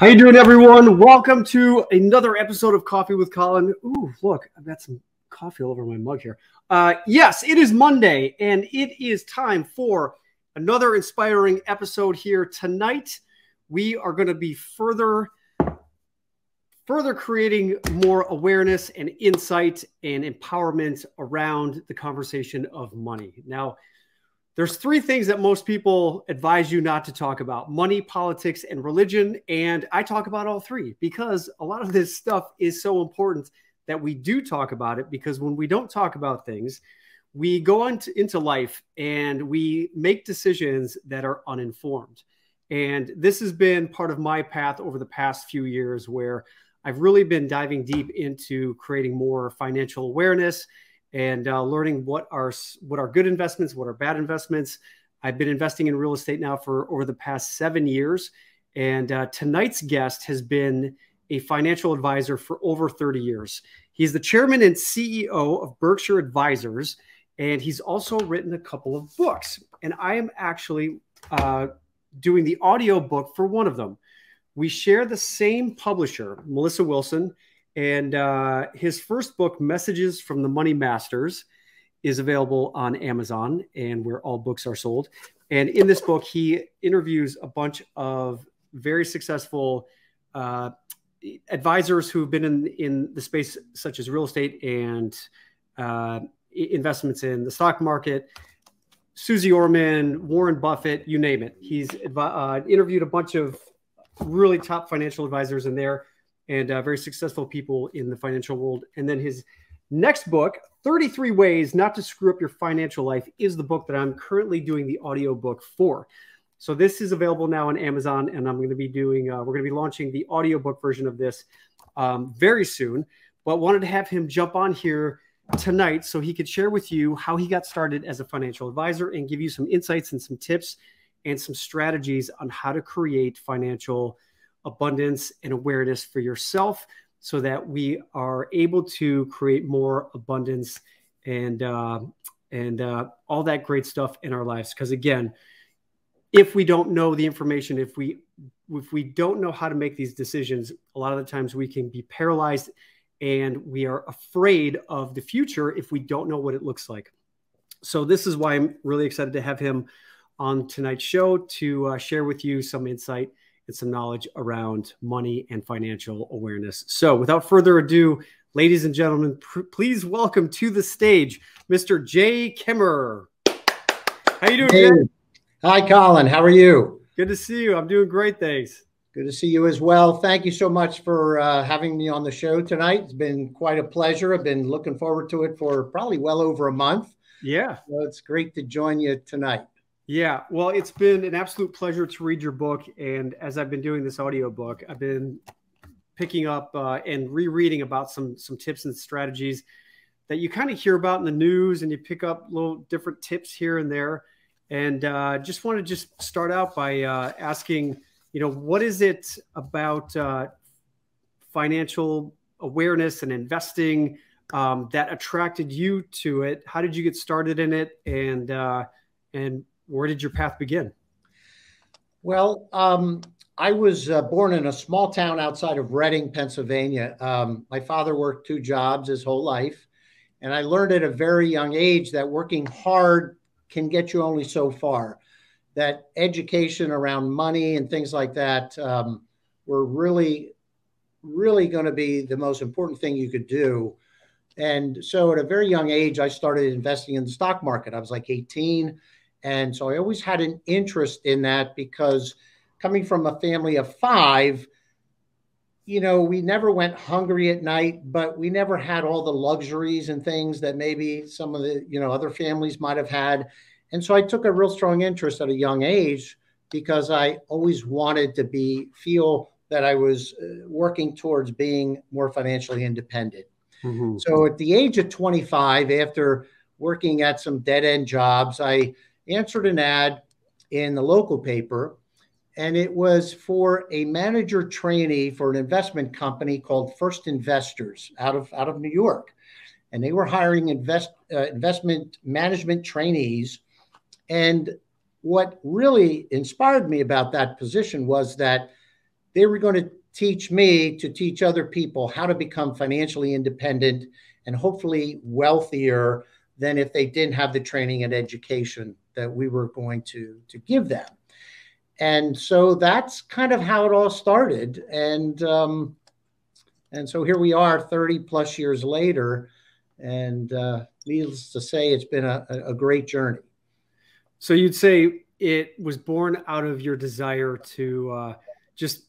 How you doing, everyone? Welcome to another episode of Coffee with Colin. Ooh, look, I've got some coffee all over my mug here. Uh, yes, it is Monday, and it is time for another inspiring episode here tonight. We are going to be further, further creating more awareness and insight and empowerment around the conversation of money. Now, there's three things that most people advise you not to talk about money, politics, and religion. And I talk about all three because a lot of this stuff is so important that we do talk about it. Because when we don't talk about things, we go into, life and we make decisions that are uninformed. And this has been part of my path over the past few years where I've really been diving deep into creating more financial awareness and uh, learning what are what are good investments, what are bad investments. I've been investing in real estate now for over the past seven years, and uh, tonight's guest has been a financial advisor for over 30 years. He's the chairman and CEO of Berkshire Advisors, and he's also written a couple of books. And I am actually uh, doing the audio book for one of them. We share the same publisher, Melissa Wilson and uh, his first book, Messages from the Money Masters, is available on Amazon and where all books are sold. And in this book, he interviews a bunch of very successful uh, advisors who've been in, in the space, such as real estate and uh, investments in the stock market. Suze Orman, Warren Buffett, you name it. He's uh, interviewed a bunch of really top financial advisors in there and uh, very successful people in the financial world. And then his next book, 33 Ways Not to Screw Up Your Financial Life, is the book that I'm currently doing the audiobook for. So this is available now on Amazon, and I'm going to be doing, uh, we're going to be launching the audiobook version of this um, very soon. But wanted to have him jump on here tonight so he could share with you how he got started as a financial advisor and give you some insights and some tips and some strategies on how to create financial abundance and awareness for yourself so that we are able to create more abundance and uh, and uh, all that great stuff in our lives. Because again if we don't know the information if we if we don't know how to make these decisions a lot of the times we can be paralyzed and we are afraid of the future if we don't know what it looks like. So this is why i'm really excited to have him on tonight's show to uh, share with you some insight and some knowledge around money and financial awareness. So, without further ado, ladies and gentlemen, please welcome to the stage Mr. Jay Kemmerer. How you doing? Hey. Hi, Colin. How are you? Good to see you. I'm doing great. Thanks. Good to see you as well. Thank you so much for uh, having me on the show tonight. It's been quite a pleasure. I've been looking forward to it for probably well over a month. Yeah. So it's great to join you tonight. Yeah, well, it's been an absolute pleasure to read your book. And as I've been doing this audio book, I've been picking up uh, and rereading about some some tips and strategies that you kind of hear about in the news, and you pick up little different tips here and there. And uh, just want to just start out by uh, asking, you know, what is it about uh, financial awareness and investing um, that attracted you to it? How did you get started in it? And uh, and where did your path begin? Well, um, I was uh, born in a small town outside of Reading, Pennsylvania. Um, my father worked two jobs his whole life. And I learned at a very young age that working hard can get you only so far. That education around money and things like that um, were really, really going to be the most important thing you could do. And so at a very young age, I started investing in the stock market. I was like 18 and so I always had an interest in that because coming from a family of five, you know, we never went hungry at night, but we never had all the luxuries and things that maybe some of the, you know, other families might have had. And so I took a real strong interest at a young age because I always wanted to be feel that I was uh, working towards being more financially independent. Mm-hmm. So at the age of 25, after working at some dead end jobs, I answered an ad in the local paper, and it was for a manager trainee for an investment company called First Investors out of out of New York, and they were hiring invest uh, investment management trainees. And what really inspired me about that position was that they were going to teach me to teach other people how to become financially independent and hopefully wealthier than if they didn't have the training and education that we were going to to give them. And so that's kind of how it all started. And um, and so here we are 30 plus years later. And uh, needless to say it's been a, a great journey. So you'd say it was born out of your desire to uh, just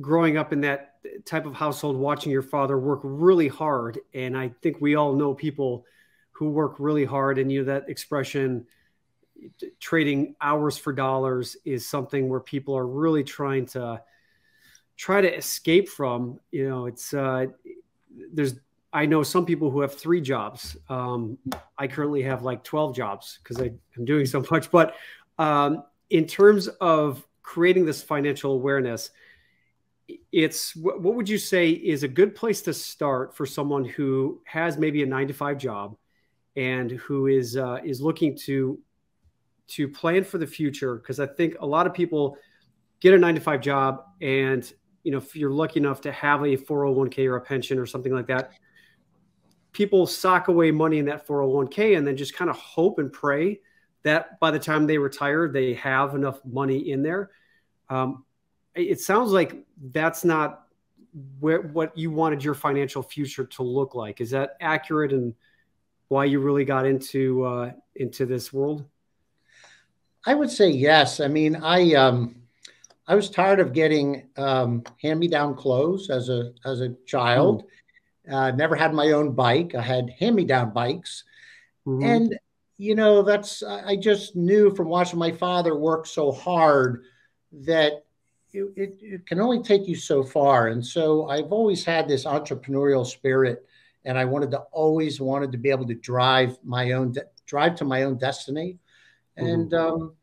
growing up in that type of household watching your father work really hard. And i think we all know people who work really hard and you know that expression trading hours for dollars is something where people are really trying to try to escape from you know it's uh there's i know some people who have three jobs. Um i currently have like 12 jobs because i'm doing so much but um in terms of creating this financial awareness it's what would you say is a good place to start for someone who has maybe a nine to five job and who is uh, is looking to to plan for the future because I think a lot of people get a nine to five job and you know if you're lucky enough to have a 401k or a pension or something like that people sock away money in that 401k and then just kind of hope and pray that by the time they retire they have enough money in there. Um, it sounds like that's not where what you wanted your financial future to look like. Is that accurate and why you really got into uh, into this world I would say yes. I mean, I um, I was tired of getting um, hand-me-down clothes as a as a child. Mm. Uh, never had my own bike. I had hand-me-down bikes, mm-hmm. and you know that's I just knew from watching my father work so hard that it, it, it can only take you so far. And so I've always had this entrepreneurial spirit, and I wanted to always wanted to be able to drive my own de- drive to my own destiny and mm-hmm. um,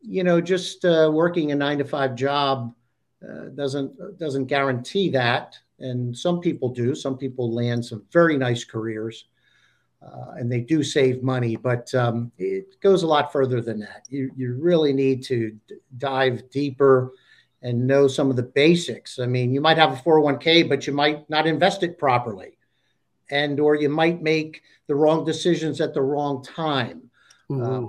you know just uh, working a nine to five job uh, doesn't doesn't guarantee that. And some people do. Some people land some very nice careers uh, and they do save money. But um, it goes a lot further than that. You, you really need to d- dive deeper and know some of the basics. I mean you might have a 401k but you might not invest it properly. And or you might make the wrong decisions at the wrong time. Mm-hmm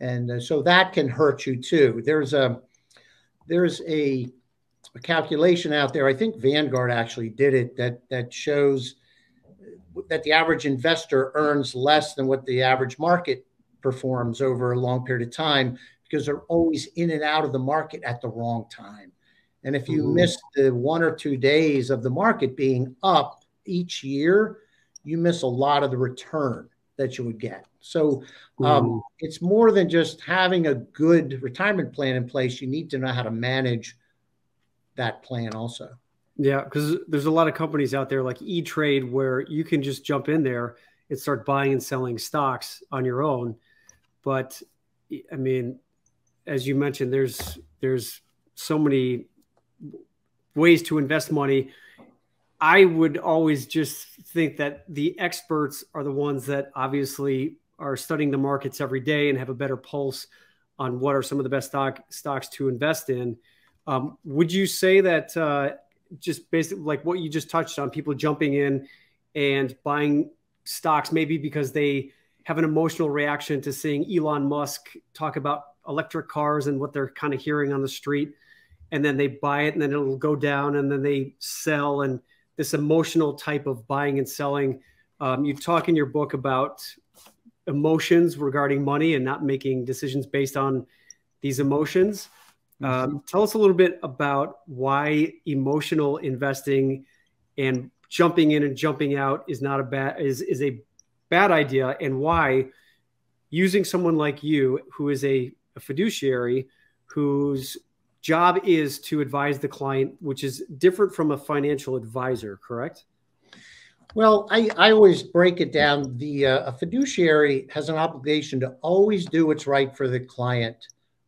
and uh, so that can hurt you too. There's a there's a, a, calculation out there. I think Vanguard actually did it that that shows that the average investor earns less than what the average market performs over a long period of time because they're always in and out of the market at the wrong time. And if you mm-hmm. miss the one or two days of the market being up each year, you miss a lot of the return that you would get. So um, it's more than just having a good retirement plan in place. You need to know how to manage that plan also. Yeah, because there's a lot of companies out there like E Trade where you can just jump in there and start buying and selling stocks on your own. But I mean, as you mentioned, there's there's so many ways to invest money. I would always just think that the experts are the ones that obviously are studying the markets every day and have a better pulse on what are some of the best stock stocks to invest in. Um, would you say that uh, just basically like what you just touched on, people jumping in and buying stocks maybe because they have an emotional reaction to seeing Elon Musk talk about electric cars and what they're kind of hearing on the street, and then they buy it and then it'll go down and then they sell and this emotional type of buying and selling. Um, you talk in your book about emotions regarding money and not making decisions based on these emotions. Um, tell us a little bit about why emotional investing and jumping in and jumping out is not a bad is is a bad idea, and why using someone like you, who is a, a fiduciary, whose job is to advise the client, which is different from a financial advisor, correct? Well, I, I always break it down. The uh, a fiduciary has an obligation to always do what's right for the client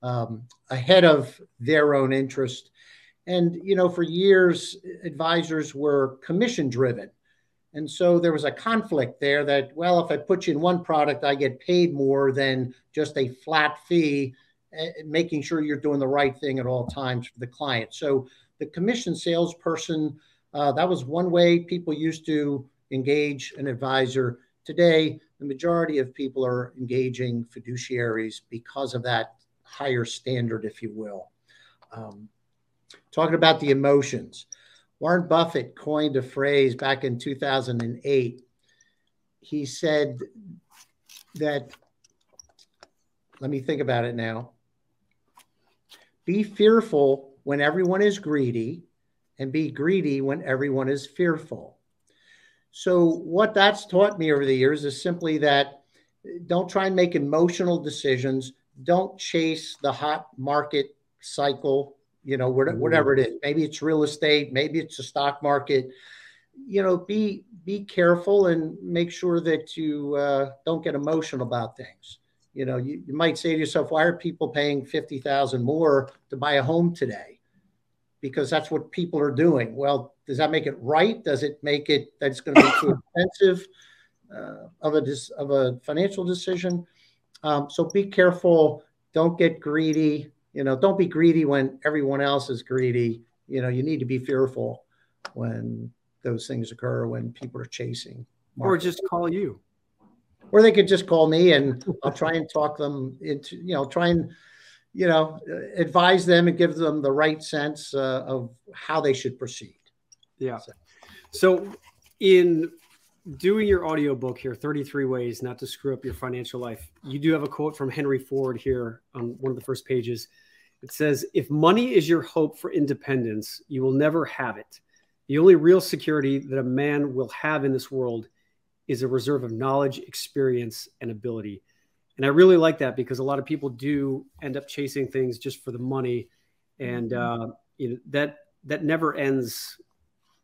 um, ahead of their own interest. And you know, for years, advisors were commission driven, and so there was a conflict there. That well, if I put you in one product, I get paid more than just a flat fee, making sure you're doing the right thing at all times for the client. So the commission salesperson, uh, that was one way people used to engage an advisor. Today, the majority of people are engaging fiduciaries because of that higher standard, if you will. Um, talking about the emotions, Warren Buffett coined a phrase back in 2008. He said that, let me think about it now. Be fearful when everyone is greedy, and be greedy when everyone is fearful. So, what that's taught me over the years is simply that don't try and make emotional decisions. Don't chase the hot market cycle, you know, whatever it is. Maybe it's real estate, maybe it's the stock market. You know, be be careful and make sure that you uh, don't get emotional about things. You know, you, you might say to yourself, why are people paying 50,000 more to buy a home today? Because that's what people are doing. Well, does that make it right? Does it make it that it's going to be too expensive uh, of a of a financial decision? Um, so be careful. Don't get greedy. You know, don't be greedy when everyone else is greedy. You know, you need to be fearful when those things occur when people are chasing. Market. Or just call you. Or they could just call me and I'll try and talk them into, you know, try and you know, advise them and give them the right sense uh, of how they should proceed. Yeah. So. so, in doing your audiobook here, 33 Ways Not to Screw Up Your Financial Life, you do have a quote from Henry Ford here on one of the first pages. It says, If money is your hope for independence, you will never have it. The only real security that a man will have in this world is a reserve of knowledge, experience, and ability. And I really like that because a lot of people do end up chasing things just for the money, and mm-hmm. uh, you know that that never ends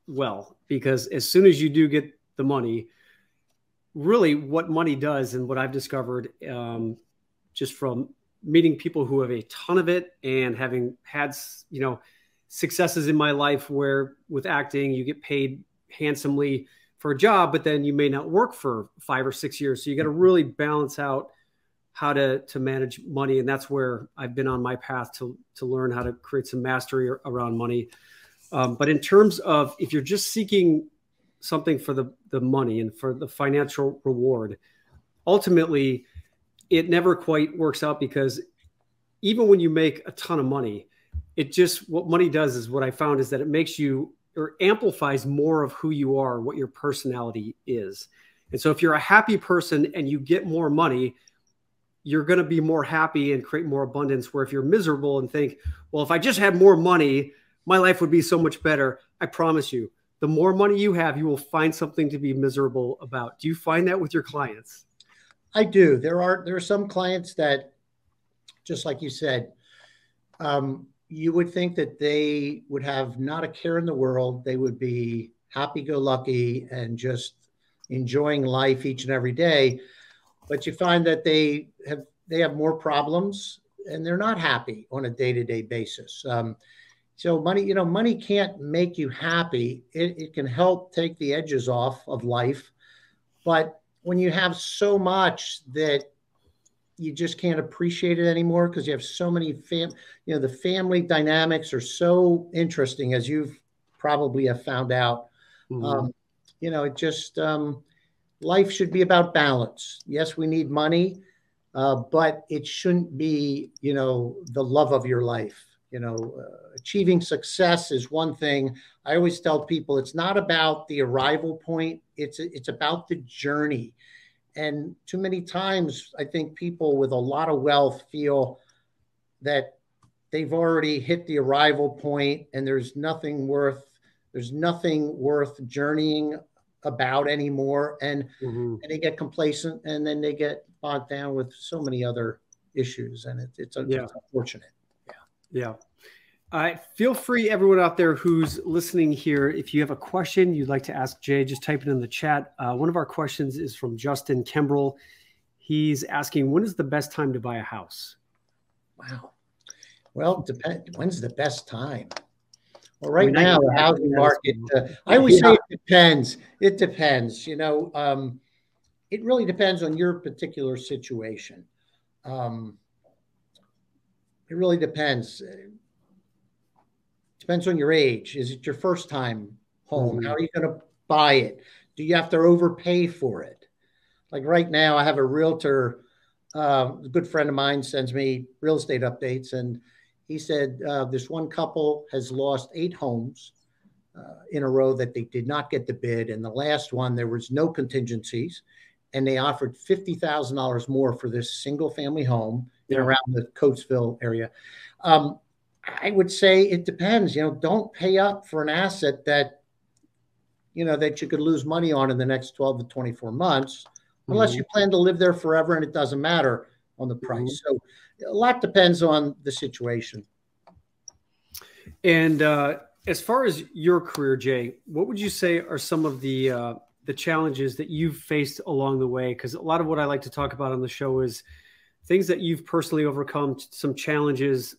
well because as soon as you do get the money, really what money does, and what I've discovered um, just from meeting people who have a ton of it and having had you know successes in my life where with acting you get paid handsomely for a job, but then you may not work for five or six years. So you got to really balance out how to to manage money, and that's where I've been on my path to to learn how to create some mastery around money. Um, but in terms of if you're just seeking something for the the money and for the financial reward, ultimately it never quite works out because even when you make a ton of money, it just what money does is what I found is that it makes you or amplifies more of who you are, what your personality is. And so if you're a happy person and you get more money, you're going to be more happy and create more abundance. Where if you're miserable and think, well, if I just had more money, my life would be so much better. I promise you, the more money you have, you will find something to be miserable about. Do you find that with your clients? I do. There are there are some clients that, just like you said, um, you would think that they would have not a care in the world. They would be happy-go-lucky and just enjoying life each and every day. But you find that they have they have more problems and they're not happy on a day-to-day basis. Um, so money you know money can't make you happy. It, it can help take the edges off of life. But when you have so much that you just can't appreciate it anymore because you have so many fam you know the family dynamics are so interesting as you've probably have found out mm-hmm. um, you know it just um, life should be about balance. Yes, we need money, uh, but it shouldn't be, you know, the love of your life. You know, uh, achieving success is one thing. I always tell people it's not about the arrival point. It's it's about the journey. And too many times, I think people with a lot of wealth feel that they've already hit the arrival point, and there's nothing worth there's nothing worth journeying about anymore and mm-hmm. and they get complacent and then they get bogged down with so many other issues and it, it's, yeah. it's unfortunate yeah yeah feel free everyone out there who's listening here if you have a question you'd like to ask jay just type it in the chat uh, one of our questions is from justin kembrell he's asking when is the best time to buy a house wow well depend when's the best time well, right I mean, now, the housing market, uh, I always yeah. say it depends. It depends. You know, um, it really depends on your particular situation. Um, it really depends. Depends on your age. Is it your first time home? Mm-hmm. How are you going to buy it? Do you have to overpay for it? Like right now, I have a realtor, uh, a good friend of mine sends me real estate updates, and he said uh, this one couple has lost eight homes uh, in a row that they did not get the bid. And the last one, there was no contingencies, and they offered $50,000 more for this single family home in around the Coatesville area. Um, I would say it depends. You know, don't pay up for an asset that, you know, that you could lose money on in the next 12 to 24 months, unless mm-hmm. you plan to live there forever and it doesn't matter on the price. Mm-hmm. So a lot depends on the situation. And uh, as far as your career, Jay, what would you say are some of the uh, the challenges that you've faced along the way? Because a lot of what I like to talk about on the show is things that you've personally overcome, some challenges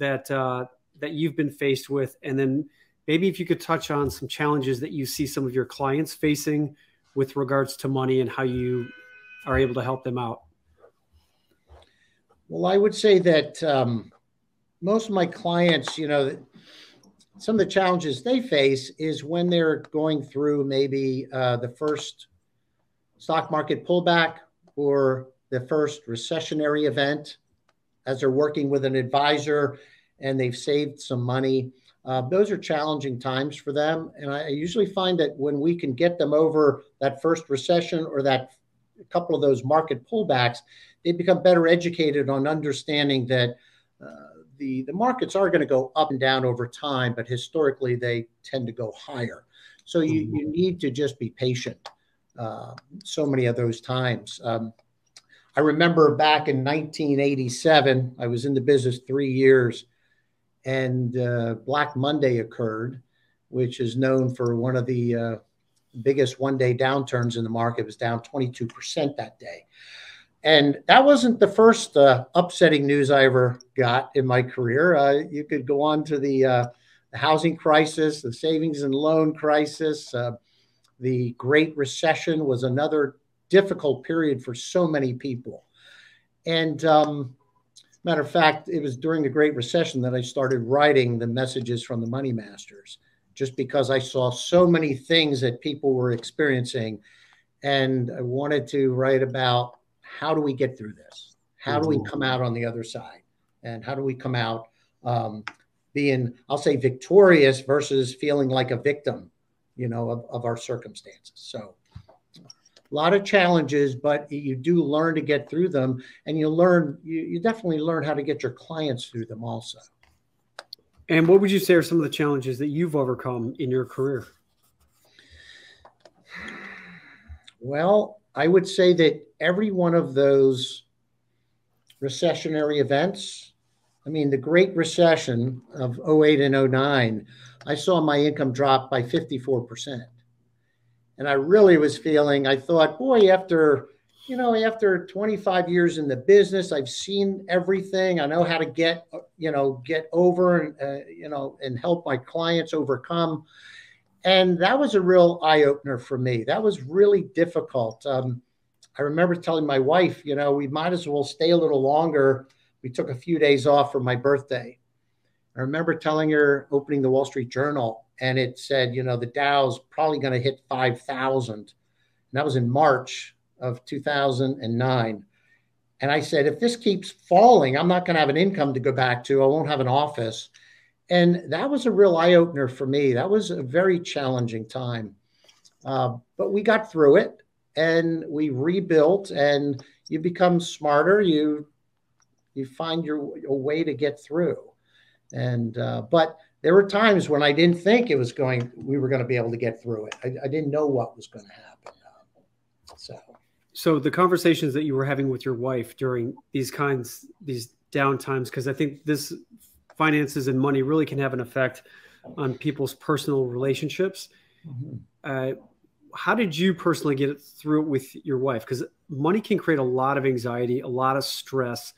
that uh, that you've been faced with, and then maybe if you could touch on some challenges that you see some of your clients facing with regards to money and how you are able to help them out. Well, I would say that um, most of my clients, you know, some of the challenges they face is when they're going through maybe uh, the first stock market pullback or the first recessionary event as they're working with an advisor and they've saved some money. Uh, those are challenging times for them. And I usually find that when we can get them over that first recession or that couple of those market pullbacks, they become better educated on understanding that uh, the, the markets are going to go up and down over time, but historically they tend to go higher. So you, mm-hmm. you need to just be patient uh, so many of those times. Um, I remember back in 1987, I was in the business three years, and uh, Black Monday occurred, which is known for one of the uh, biggest one day downturns in the market. It was down 22% that day. And that wasn't the first uh, upsetting news I ever got in my career. Uh, you could go on to the, uh, the, housing crisis, the savings and loan crisis. Uh, the Great Recession was another difficult period for so many people. And um, matter of fact, it was during the Great Recession that I started writing the messages from the Money Masters, just because I saw so many things that people were experiencing. And I wanted to write about how do we get through this? How do we mm-hmm. come out on the other side? And how do we come out um, being, I'll say, victorious versus feeling like a victim, you know, of, of our circumstances? So, a lot of challenges, but you do learn to get through them, and you learn, you, you definitely learn how to get your clients through them also. And what would you say are some of the challenges that you've overcome in your career? Well, I would say that every one of those recessionary events, I mean, the Great Recession of 08 and 09, I saw my income drop by 54%. And I really was feeling, I thought, boy, after, you know, after 25 years in the business, I've seen everything. I know how to get, you know, get over and, uh, you know, and help my clients overcome and that was a real eye opener for me. That was really difficult. Um, I remember telling my wife, you know, we might as well stay a little longer. We took a few days off for my birthday. I remember telling her, opening the Wall Street Journal, and it said, you know, the Dow's probably going to hit 5,000. And that was in March of 2009. And I said, if this keeps falling, I'm not going to have an income to go back to. I won't have an office. And that was a real eye opener for me. That was a very challenging time. Uh, but we got through it and we rebuilt and you become smarter. You, you find your a way to get through. And, uh, but there were times when I didn't think it was going, we were going to be able to get through it. I, I didn't know what was going to happen. Uh, so, so the conversations that you were having with your wife during these kinds, these down times, because I think this finances and money really can have an effect on people's personal relationships. Mm-hmm. Uh, how did you personally get it through it with your wife? Because money can create a lot of anxiety, a lot of stress.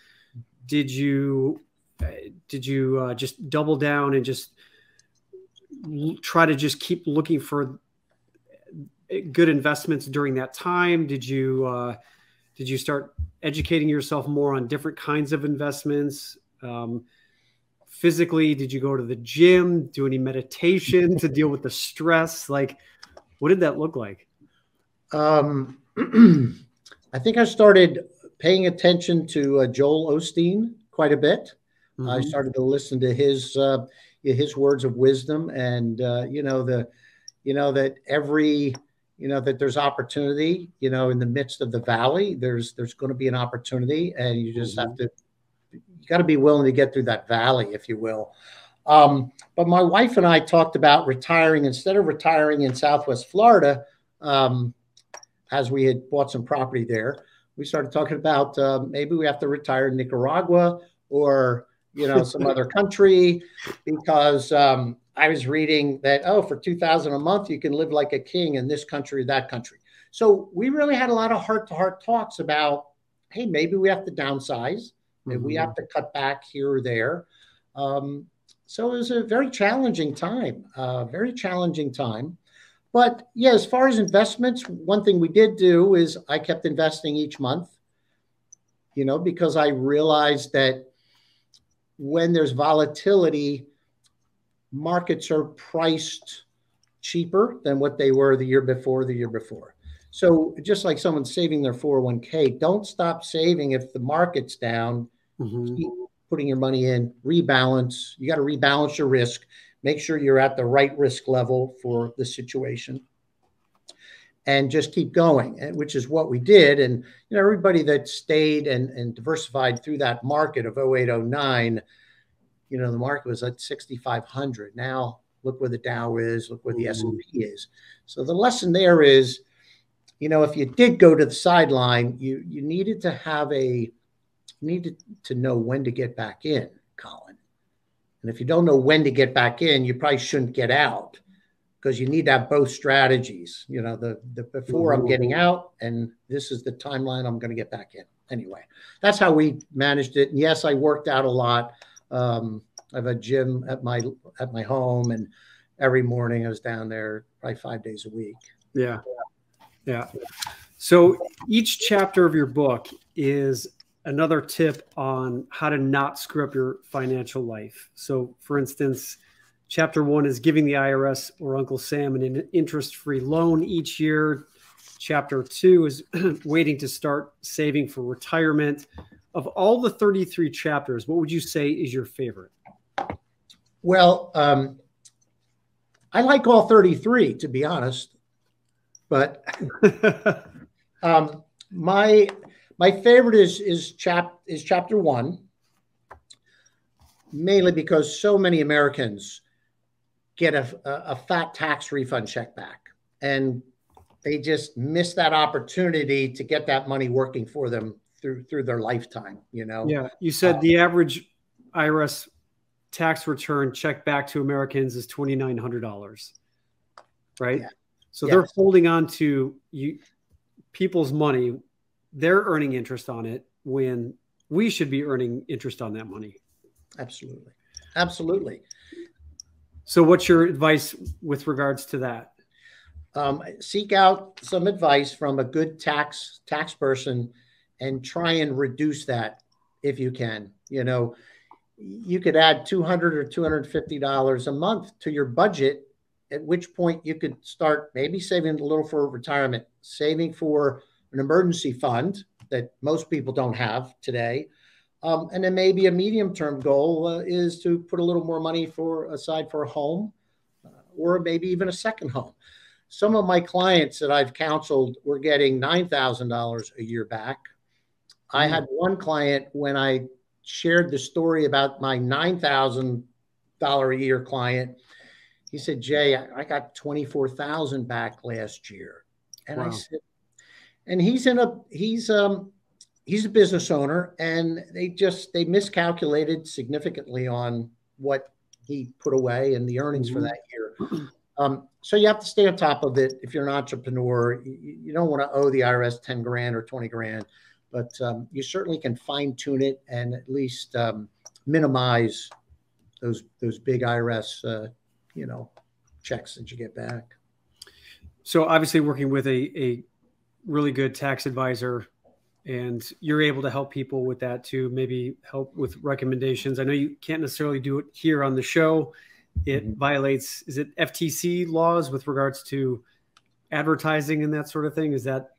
Did you did you uh, just double down and just try to just keep looking for good investments during that time? Did you uh, did you start educating yourself more on different kinds of investments? Um, physically? Did you go to the gym, do any meditation to deal with the stress? Like, what did that look like? Um, I think I started paying attention to uh, Joel Osteen quite a bit. Mm-hmm. I started to listen to his uh, his words of wisdom, and uh, you know the you know that every you know that there's opportunity. You know, in the midst of the valley, there's there's going to be an opportunity, and you just mm-hmm. have to you got to be willing to get through that valley, if you will. Um, but my wife and I talked about retiring instead of retiring in Southwest Florida, um, as we had bought some property there. We started talking about uh, maybe we have to retire in Nicaragua or you know some other country because um, I was reading that oh for two thousand a month you can live like a king in this country or that country. So we really had a lot of heart to heart talks about hey maybe we have to downsize mm-hmm. we have to cut back here or there. Um, so it was a very challenging time, uh, very challenging time. But yeah, as far as investments, one thing we did do is I kept investing each month, you know, because I realized that when there's volatility, markets are priced cheaper than what they were the year before, the year before. So just like someone saving their 401k, don't stop saving if the market's down. Mm-hmm. Keep putting your money in, rebalance. You got to rebalance your risk. Make sure you're at the right risk level for the situation. And just keep going, which is what we did. And you know, everybody that stayed and, and diversified through that market of 08, 09, you know, the market was at 6,500. Now look where the Dow is, look where the S&P mm-hmm. is. So the lesson there is, you know, if you did go to the sideline, you you needed to have a you need to, to know when to get back in, Colin. And if you don't know when to get back in, you probably shouldn't get out because you need to have both strategies. You know, the, the before I'm getting out, and this is the timeline I'm going to get back in. Anyway, that's how we managed it. And yes, I worked out a lot. Um, I have a gym at my at my home, and every morning I was down there probably five days a week. Yeah. Yeah. So each chapter of your book is another tip on how to not screw up your financial life. So, for instance, chapter one is giving the IRS or Uncle Sam an interest free loan each year. Chapter two is waiting to start saving for retirement. Of all the 33 chapters, what would you say is your favorite? Well, um, I like all 33, to be honest. But um, my my favorite is is chap is chapter one, mainly because so many Americans get a, a, fat tax refund check back, and they just miss that opportunity to get that money working for them through through their lifetime. You know. Yeah, you said uh, the average IRS tax return check back to Americans is twenty nine hundred dollars, right? Yeah. So they're holding on to you people's money they're earning interest on it when we should be earning interest on that money. Absolutely. Absolutely. So, what's your advice with regards to that? Um, seek out some advice from a good tax tax person and try and reduce that if you can. You know, you could add 200 or 250 dollars a month to your budget at which point you could start maybe saving a little for retirement saving for an emergency fund that most people don't have today. Um, and then maybe a medium term goal uh, is to put a little more money for aside for a home uh, or maybe even a second home. Some of my clients that I've counseled were getting $9,000 a year back. Mm-hmm. I had one client when I shared the story about my $9,000 a year client. He said, Jay, I got 24,000 back last year. And wow. I said, and he's in a he's um he's a business owner and they just they miscalculated significantly on what he put away and the earnings mm-hmm. for that year. Um, so you have to stay on top of it if you're an entrepreneur. You, you don't want to owe the irs 10 grand or 20 grand but um, you certainly can fine tune it and at least um, minimize those those big irs uh, you know checks that you get back. So obviously working with a, a really good tax advisor and you're able to help people with that too. Maybe help with recommendations. I know you can't necessarily do it here on the show. It mm-hmm. violates is it FTC laws with regards to advertising and that sort of thing. Is that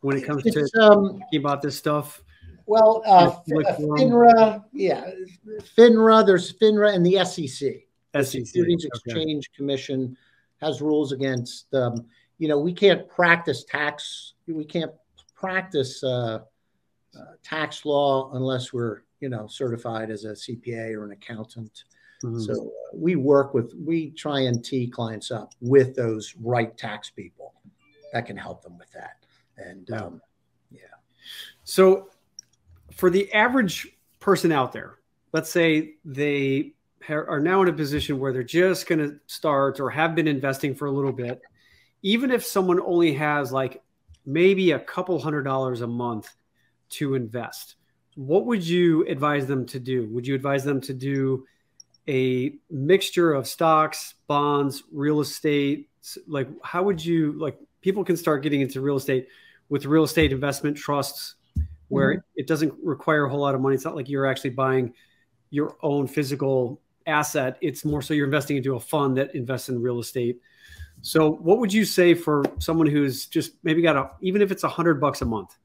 when it comes it's, to um, talking about this stuff? Well, uh, FINRA, yeah, FINRA. There's FINRA and the SEC. SEC, the Securities okay. Exchange Commission has rules against. Um, you know, we can't practice tax. We can't practice uh, uh, tax law unless we're you know certified as a CPA or an accountant. Mm-hmm. So uh, we work with we try and tee clients up with those right tax people that can help them with that. And um, yeah. So for the average person out there, let's say they are now in a position where they're just going to start or have been investing for a little bit, even if someone only has like maybe a couple hundred dollars a month to invest, what would you advise them to do? Would you advise them to do a mixture of stocks, bonds, real estate? Like, how would you like people can start getting into real estate with real estate investment trusts where mm-hmm. it doesn't require a whole lot of money. It's not like you're actually buying your own physical asset. It's more so you're investing into a fund that invests in real estate. So, what would you say for someone who's just maybe got a, even if it's a hundred bucks a month,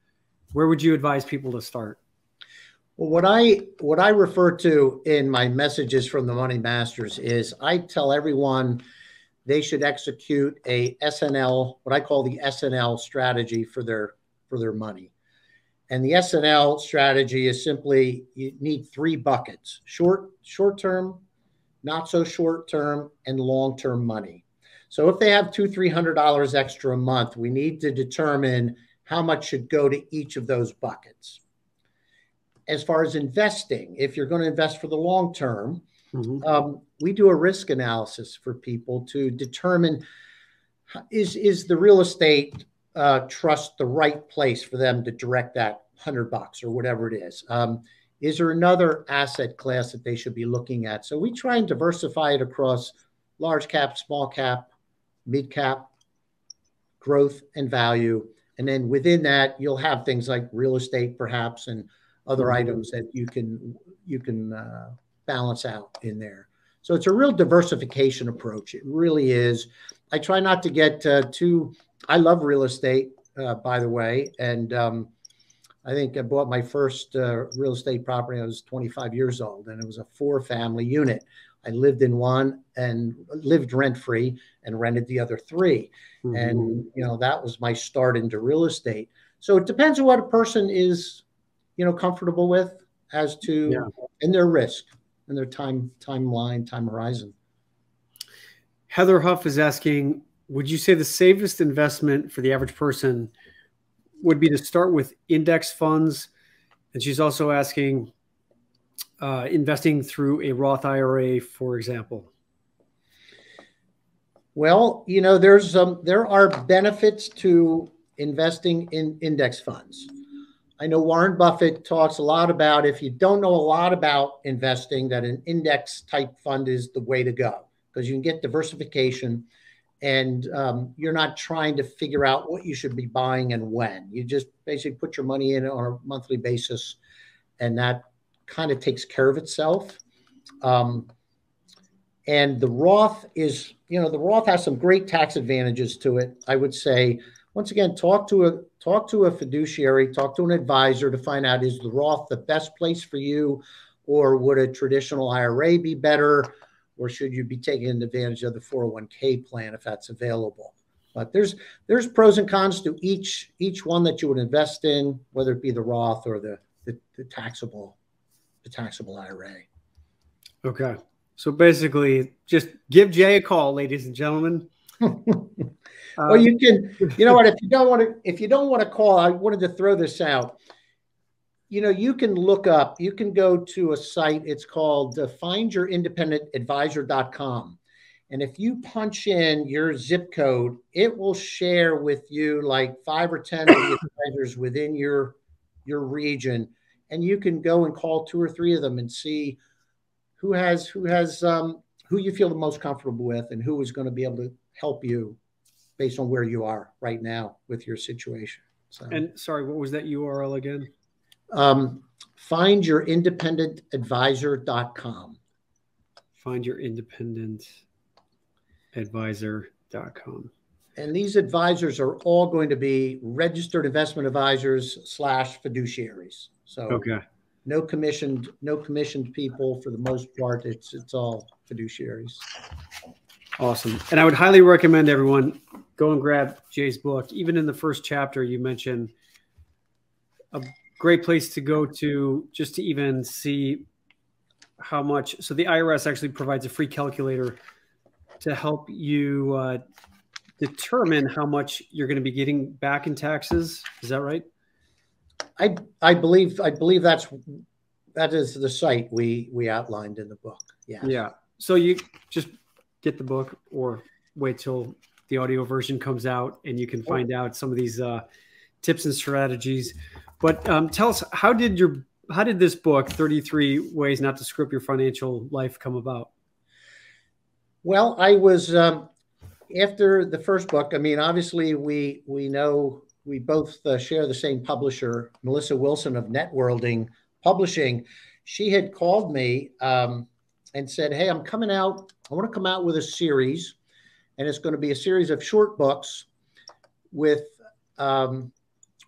where would you advise people to start? Well, what I what I refer to in my messages from the Money Masters is I tell everyone they should execute a SNL, what I call the SNL strategy for their for their money. And the SNL strategy is simply you need three buckets: short short term, not so short term, and long term money. So if they have two, three hundred dollars extra a month, we need to determine how much should go to each of those buckets. As far as investing, if you're going to invest for the long term, mm-hmm. um, we do a risk analysis for people to determine is is the real estate uh, trust the right place for them to direct that hundred bucks or whatever it is. Um, is there another asset class that they should be looking at? So we try and diversify it across large cap, small cap, mid cap, growth, and value. And then within that, you'll have things like real estate, perhaps, and other mm-hmm. items that you can you can uh, balance out in there. So it's a real diversification approach. It really is. I try not to get uh, too. I love real estate, uh, by the way, and um, I think I bought my first uh, real estate property. I was 25 years old, and it was a four-family unit. I lived in one and lived rent free and rented the other 3 mm-hmm. And, you know, that was my start into real estate. So it depends on what a person is, you know, comfortable with as to yeah. and their risk and their time timeline, time horizon. Heather Huff is asking, would you say the safest investment for the average person would be to start with index funds? And she's also asking, uh, investing through a Roth IRA, for example? Well, you know, there's um, there are benefits to investing in index funds. I know Warren Buffett talks a lot about if you don't know a lot about investing, that an index type fund is the way to go because you can get diversification and um, you're not trying to figure out what you should be buying and when. You just basically put your money in on a monthly basis, and that kind of takes care of itself. Um, and the Roth is, you know, the Roth has some great tax advantages to it. I would say, once again, talk to a talk to a fiduciary, talk to an advisor to find out is the Roth the best place for you, or would a traditional IRA be better, or should you be taking advantage of the 401k plan if that's available? But there's there's pros and cons to each each one that you would invest in, whether it be the Roth or the, the, the taxable the taxable IRA. Okay. So basically, just give Jay a call, ladies and gentlemen. well, you can. You know what? If you don't want to, if you don't want to call, I wanted to throw this out. You know, you can look up. You can go to a site. It's called uh, FindYourIndependentAdvisor.com, and if you punch in your zip code, it will share with you like five or ten of the advisors within your your region and you can go and call two or three of them and see who has who has um, who you feel the most comfortable with and who is going to be able to help you based on where you are right now with your situation. So, and sorry, what was that URL again? Um, findyourindependentadvisor.com. Findyourindependentadvisor.com. And these advisors are all going to be registered investment advisors slash fiduciaries. So okay. no commissioned, no commissioned people for the most part. It's it's all fiduciaries. Awesome. And I would highly recommend everyone go and grab Jay's book. Even in the first chapter, you mentioned a great place to go to just to even see how much. So the IRS actually provides a free calculator to help you uh, determine how much you're going to be getting back in taxes. Is that right? I I believe I believe that's that is the site we we outlined in the book. Yeah. Yeah. So you just get the book or wait till the audio version comes out and you can find out some of these uh, tips and strategies. But um, tell us, how did your how did this book, 33 Ways Not to Screw Up Your Financial Life, come about? Well, I was um, after the first book. I mean, obviously, we we know we both uh, share the same publisher, Melissa Wilson of Networlding Publishing. She had called me um, and said, Hey, I'm coming out. I want to come out with a series, and it's going to be a series of short books with um,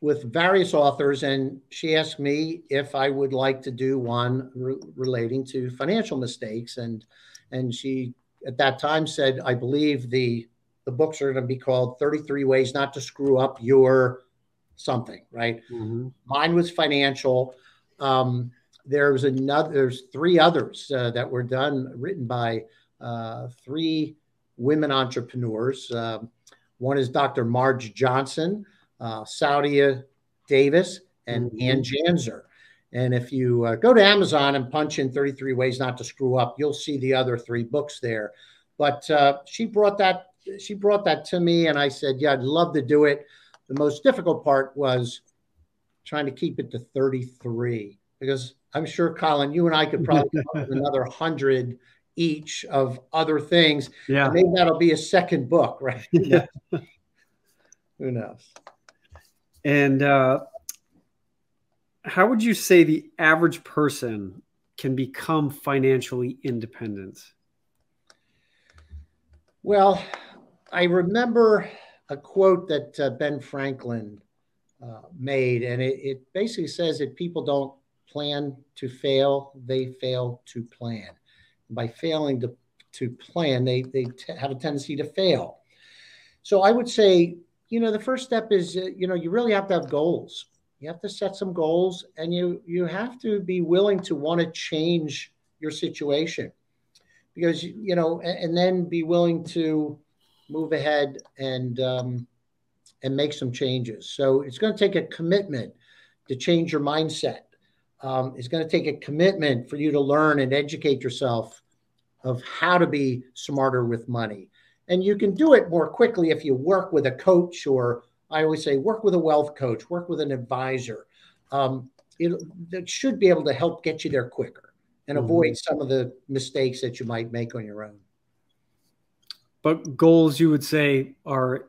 with various authors. And she asked me if I would like to do one re- relating to financial mistakes. And and she at that time said, I believe the the books are going to be called 33 Ways Not to Screw Up Your something, right? Mm-hmm. Mine was financial. Um, there's another there's three others uh, that were done written by uh, three women entrepreneurs um, one is dr marge johnson uh, saudia davis and mm-hmm. ann janzer and if you uh, go to amazon and punch in 33 ways not to screw up you'll see the other three books there but uh, she brought that she brought that to me and i said yeah i'd love to do it the most difficult part was trying to keep it to 33 because I'm sure, Colin, you and I could probably come up with another hundred each of other things. Yeah. maybe that'll be a second book, right? Yeah. Who knows? And uh, how would you say the average person can become financially independent? Well, I remember a quote that uh, Ben Franklin uh, made, and it, it basically says that people don't plan to fail, they fail to plan. By failing to, to plan, they, they t- have a tendency to fail. So I would say, you know, the first step is, uh, you know, you really have to have goals. You have to set some goals and you, you have to be willing to want to change your situation because, you know, and, and then be willing to move ahead and, um, and make some changes. So it's going to take a commitment to change your mindset um, it's going to take a commitment for you to learn and educate yourself of how to be smarter with money. And you can do it more quickly if you work with a coach, or I always say, work with a wealth coach, work with an advisor. Um, it, it should be able to help get you there quicker and mm-hmm. avoid some of the mistakes that you might make on your own. But goals, you would say, are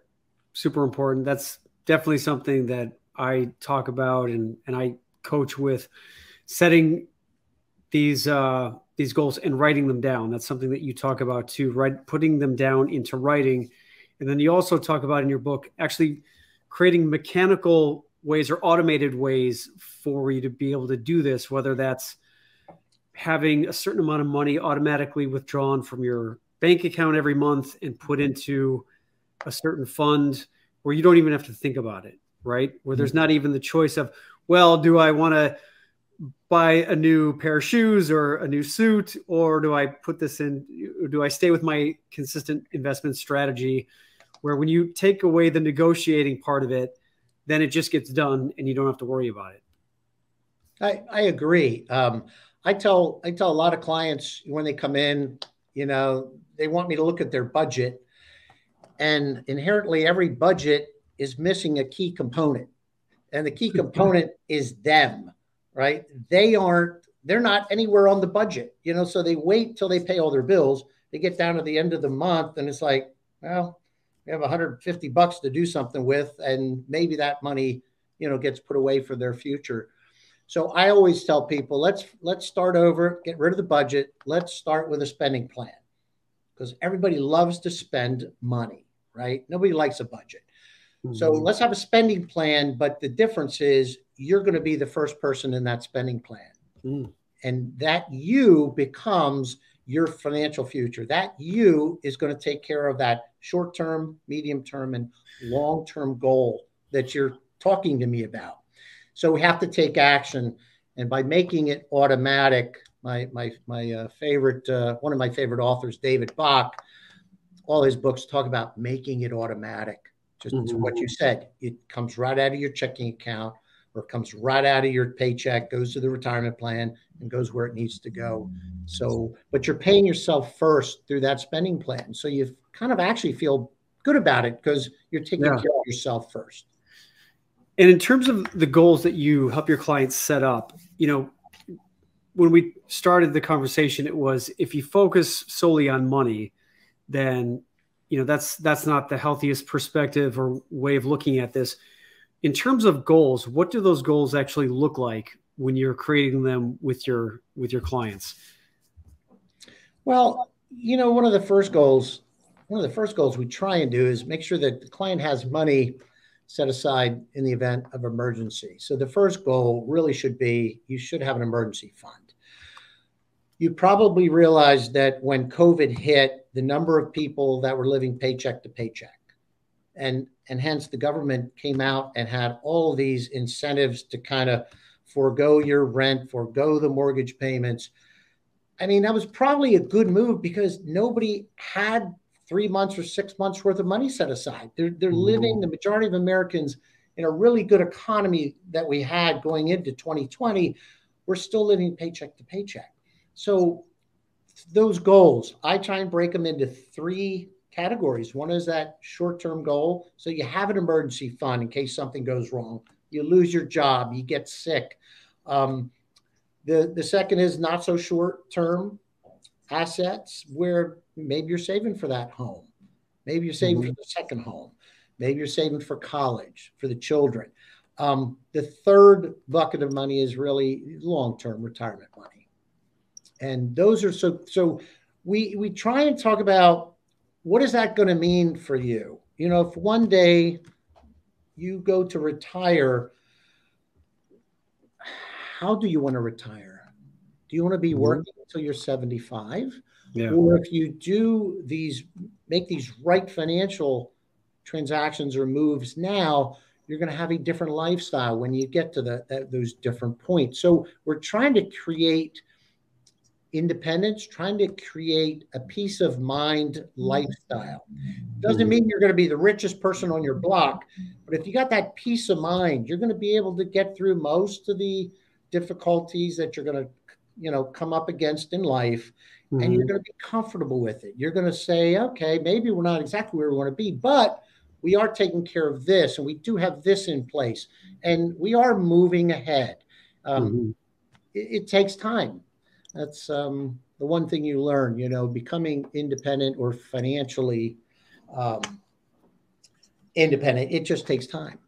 super important. That's definitely something that I talk about and, and I coach with setting these uh, these goals and writing them down. That's something that you talk about too, right? Putting them down into writing, and then you also talk about in your book actually creating mechanical ways or automated ways for you to be able to do this, whether that's having a certain amount of money automatically withdrawn from your bank account every month and put into a certain fund where you don't even have to think about it, right? Where there's mm-hmm. not even the choice of, well, do I want to buy a new pair of shoes or a new suit, or do I put this in? do I stay with my consistent investment strategy, where when you take away the negotiating part of it, then it just gets done and you don't have to worry about it. I, I agree. Um, I tell I tell a lot of clients when they come in, you know, they want me to look at their budget, and inherently every budget is missing a key component, and the key component is them right? They aren't, they're not anywhere on the budget, you know, so they wait till they pay all their bills. They get down to the end of the month and it's like, well, we have 150 bucks to do something with, and maybe that money you know gets put away for their future. So I always tell people let's let's start over, get rid of the budget. Let's start with a spending plan because everybody loves to spend money, right? Nobody likes a budget. Mm-hmm. So let's have a spending plan, but the difference is you're going to be the first person in that spending plan. Mm. And that you becomes your financial future. That you is going to take care of that short term, medium term, and long term goal that you're talking to me about. So we have to take action. And by making it automatic, my, my, my uh, favorite, uh, one of my favorite authors, David Bach, all his books talk about making it automatic. Just mm-hmm. what you said, it comes right out of your checking account or comes right out of your paycheck, goes to the retirement plan, and goes where it needs to go. So, but you're paying yourself first through that spending plan. So you kind of actually feel good about it because you're taking yeah. care of yourself first. And in terms of the goals that you help your clients set up, you know, when we started the conversation, it was if you focus solely on money, then you know that's that's not the healthiest perspective or way of looking at this in terms of goals what do those goals actually look like when you're creating them with your with your clients? Well you know one of the first goals one of the first goals we try and do is make sure that the client has money set aside in the event of emergency. So the first goal really should be you should have an emergency fund. You probably realized that when COVID hit, the number of people that were living paycheck to paycheck, and and hence the government came out and had all of these incentives to kind of forego your rent, forego the mortgage payments. I mean, that was probably a good move because nobody had three months or six months worth of money set aside. They're they're mm-hmm. living the majority of Americans in a really good economy that we had going into 2020. We're still living paycheck to paycheck. So those goals, I try and break them into three categories. One is that short-term goal. So you have an emergency fund in case something goes wrong. You lose your job, you get sick. Um, the, the second is not so short-term assets where maybe you're saving for that home. Maybe you're saving mm-hmm. for the second home. Maybe you're saving for college, for the children. Um, the third bucket of money is really long-term retirement money and those are so so we we try and talk about what is that going to mean for you you know if one day you go to retire how do you want to retire do you want to be mm-hmm. working until you're 75 yeah. or if you do these make these right financial transactions or moves now you're going to have a different lifestyle when you get to the, those different points so we're trying to create independence, trying to create a peace of mind lifestyle. Doesn't mean you're going to be the richest person on your block, but if you got that peace of mind, you're going to be able to get through most of the difficulties that you're going to, you know, come up against in life, mm-hmm. and you're mm-hmm. going to be comfortable with it. You're going to say, okay, maybe we're not exactly where we want to be, but we are taking care of this, and we do have this in place, and we are moving ahead. Um, mm-hmm. it, it takes time that's um, the one thing you learn, you know, becoming independent or financially um, independent. It just takes time.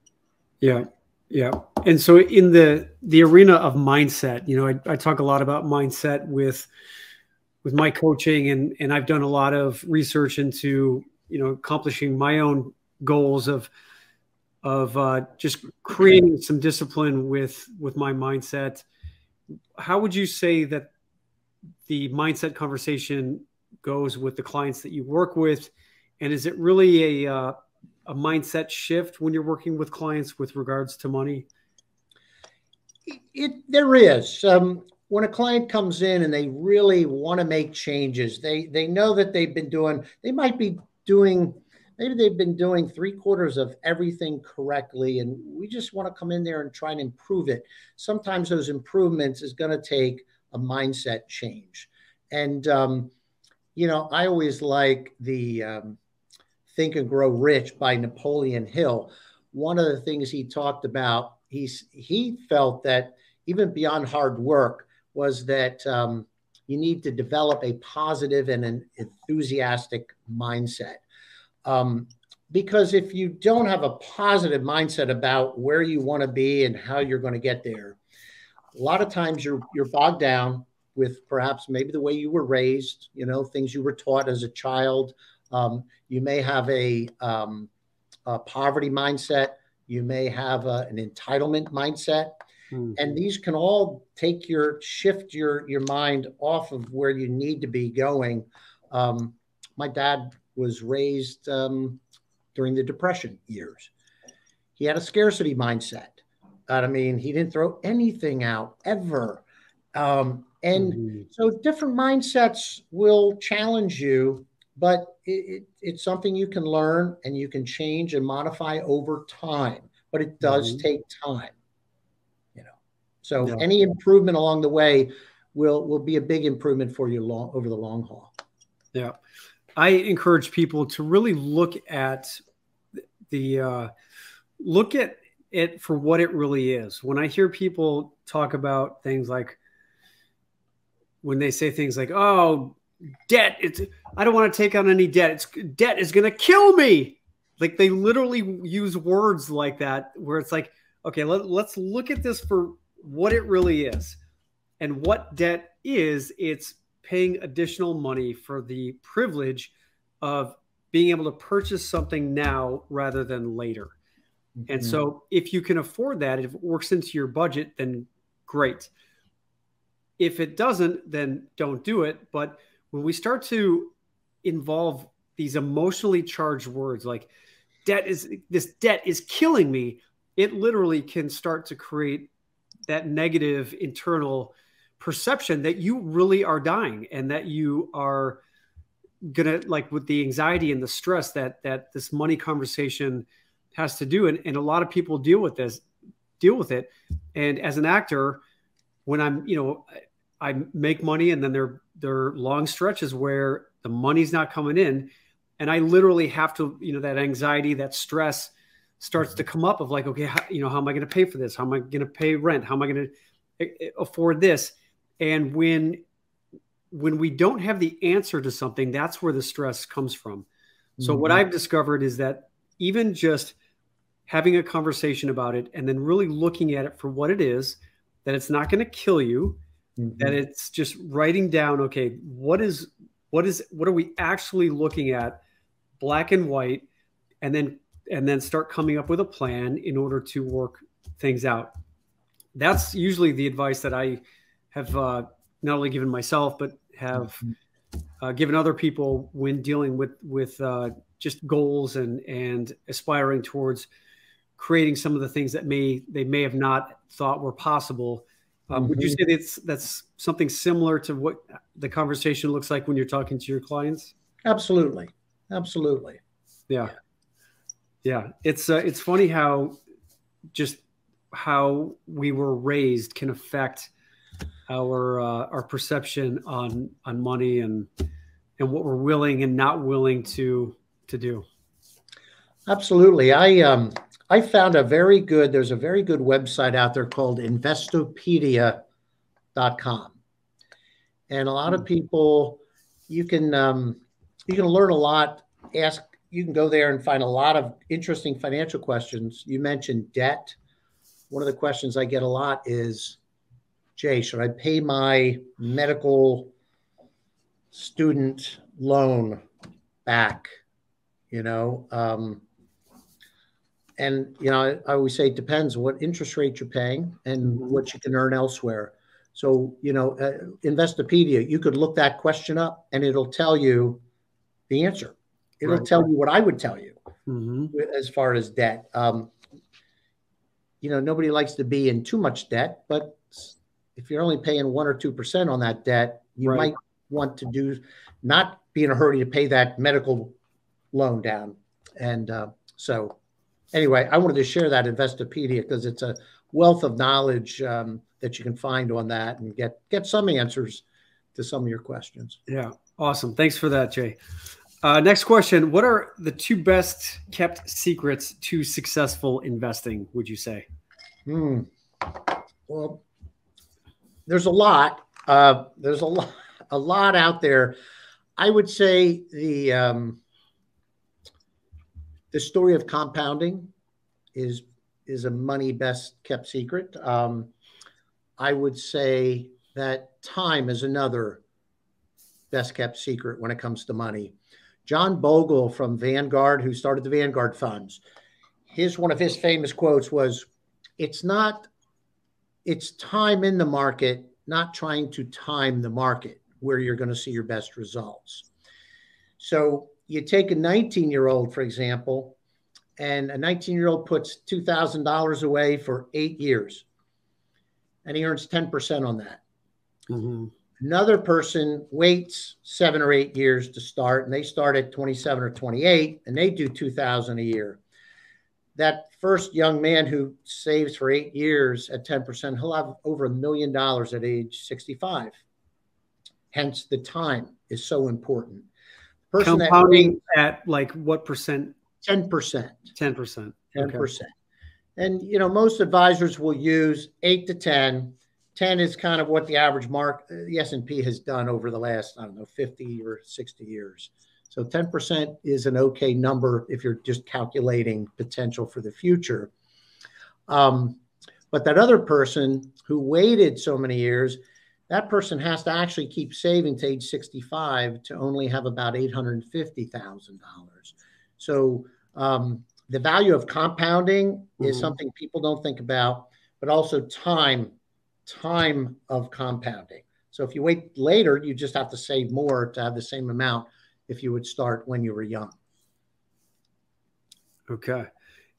Yeah. Yeah. And so in the the arena of mindset, you know, I, I talk a lot about mindset with with my coaching and and I've done a lot of research into, you know, accomplishing my own goals of of uh, just creating some discipline with with my mindset. How would you say that the mindset conversation goes with the clients that you work with, and is it really a uh, a mindset shift when you're working with clients with regards to money? It, it there is. Um, when a client comes in and they really want to make changes, they they know that they've been doing. They might be doing. Maybe they've been doing three quarters of everything correctly, and we just want to come in there and try and improve it. Sometimes those improvements is going to take a mindset change. And, um, you know, I always like the um, Think and Grow Rich by Napoleon Hill. One of the things he talked about, he's, he felt that even beyond hard work, was that um, you need to develop a positive and an enthusiastic mindset. Um, because if you don't have a positive mindset about where you want to be and how you're going to get there, a lot of times you're you're bogged down with perhaps maybe the way you were raised, you know, things you were taught as a child. Um, you may have a, um, a, poverty mindset. You may have a, an entitlement mindset. Mm-hmm. And these can all take your shift your your mind off of where you need to be going. Um, my dad was raised um, during the Depression years. He had a scarcity mindset. I mean, he didn't throw anything out ever. Um, and mm-hmm. so different mindsets will challenge you, but it, it, it's something you can learn and you can change and modify over time. But it does mm-hmm. take time, you know. So yeah. any improvement along the way will will be a big improvement for you long over the long haul. Yeah, I encourage people to really look at the uh, look at it for what it really is. When I hear people talk about things like when they say things like, "Oh, debt, it's I don't want to take on any debt. It's debt is going to kill me." Like they literally use words like that where it's like, "Okay, let, let's look at this for what it really is." And what debt is, it's paying additional money for the privilege of being able to purchase something now rather than later. Mm-hmm. And so if you can afford that, if it works into your budget, then great. If it doesn't, then don't do it. But when we start to involve these emotionally charged words like debt is this debt is killing me, it literally can start to create that negative internal perception that you really are dying and that you are gonna like with the anxiety and the stress that that this money conversation has to do and, and a lot of people deal with this deal with it. And as an actor when i'm you know I make money and then there there are long stretches where the money's not coming in and I literally have to you know that anxiety that stress starts to come up of like okay how, you know how am I going to pay for this? How am I going to pay rent? How am I going to eh, eh, afford this? And when when we don't have the answer to something that's where the stress comes from. So mm-hmm. what I've discovered is that even just having a conversation about it and then really looking at it for what it is that it's not going to kill you mm-hmm. that it's just writing down okay what is what is what are we actually looking at black and white and then and then start coming up with a plan in order to work things out that's usually the advice that i have uh, not only given myself but have mm-hmm. uh, given other people when dealing with with uh, just goals and and aspiring towards creating some of the things that may they may have not thought were possible um, mm-hmm. Would you mm-hmm. say that's that's something similar to what the conversation looks like when you're talking to your clients? Absolutely, absolutely. Yeah, yeah. It's uh, it's funny how just how we were raised can affect our uh, our perception on on money and and what we're willing and not willing to to do. Absolutely. I um I found a very good, there's a very good website out there called investopedia.com. And a lot of hmm. people, you can um, you can learn a lot, ask, you can go there and find a lot of interesting financial questions. You mentioned debt. One of the questions I get a lot is, Jay, should I pay my medical student loan back? You know, um, and you know, I always say it depends what interest rate you're paying and mm-hmm. what you can earn elsewhere. So, you know, uh, Investopedia, you could look that question up and it'll tell you the answer. It'll right. tell you what I would tell you mm-hmm. as far as debt. Um, you know, nobody likes to be in too much debt, but if you're only paying one or two percent on that debt, you right. might want to do not be in a hurry to pay that medical loan down. And uh, so anyway, I wanted to share that Investopedia because it's a wealth of knowledge um, that you can find on that and get get some answers to some of your questions. Yeah, awesome. Thanks for that, Jay. Uh, next question: What are the two best kept secrets to successful investing? Would you say? Hmm. Well, there's a lot. Uh, there's a lot, a lot out there. I would say the um, the story of compounding is is a money best kept secret. Um, I would say that time is another best kept secret when it comes to money. John Bogle from Vanguard, who started the Vanguard funds, his one of his famous quotes was, "It's not, it's time in the market, not trying to time the market where you're going to see your best results." So you take a 19 year old, for example, and a 19 year old puts $2,000 away for eight years and he earns 10% on that. Mm-hmm. Another person waits seven or eight years to start, and they start at 27 or 28, and they do 2,000 a year. That first young man who saves for eight years at 10%, he'll have over a million dollars at age 65. Hence, the time is so important. Person Compounding at like what percent? 10%. 10%. 10%. Okay. And, you know, most advisors will use eight to 10 10 is kind of what the average mark the S&P has done over the last I don't know 50 or 60 years. So 10% is an okay number if you're just calculating potential for the future. Um, but that other person who waited so many years, that person has to actually keep saving to age 65 to only have about $850,000. So um, the value of compounding mm-hmm. is something people don't think about, but also time time of compounding. So if you wait later, you just have to save more to have the same amount if you would start when you were young. Okay.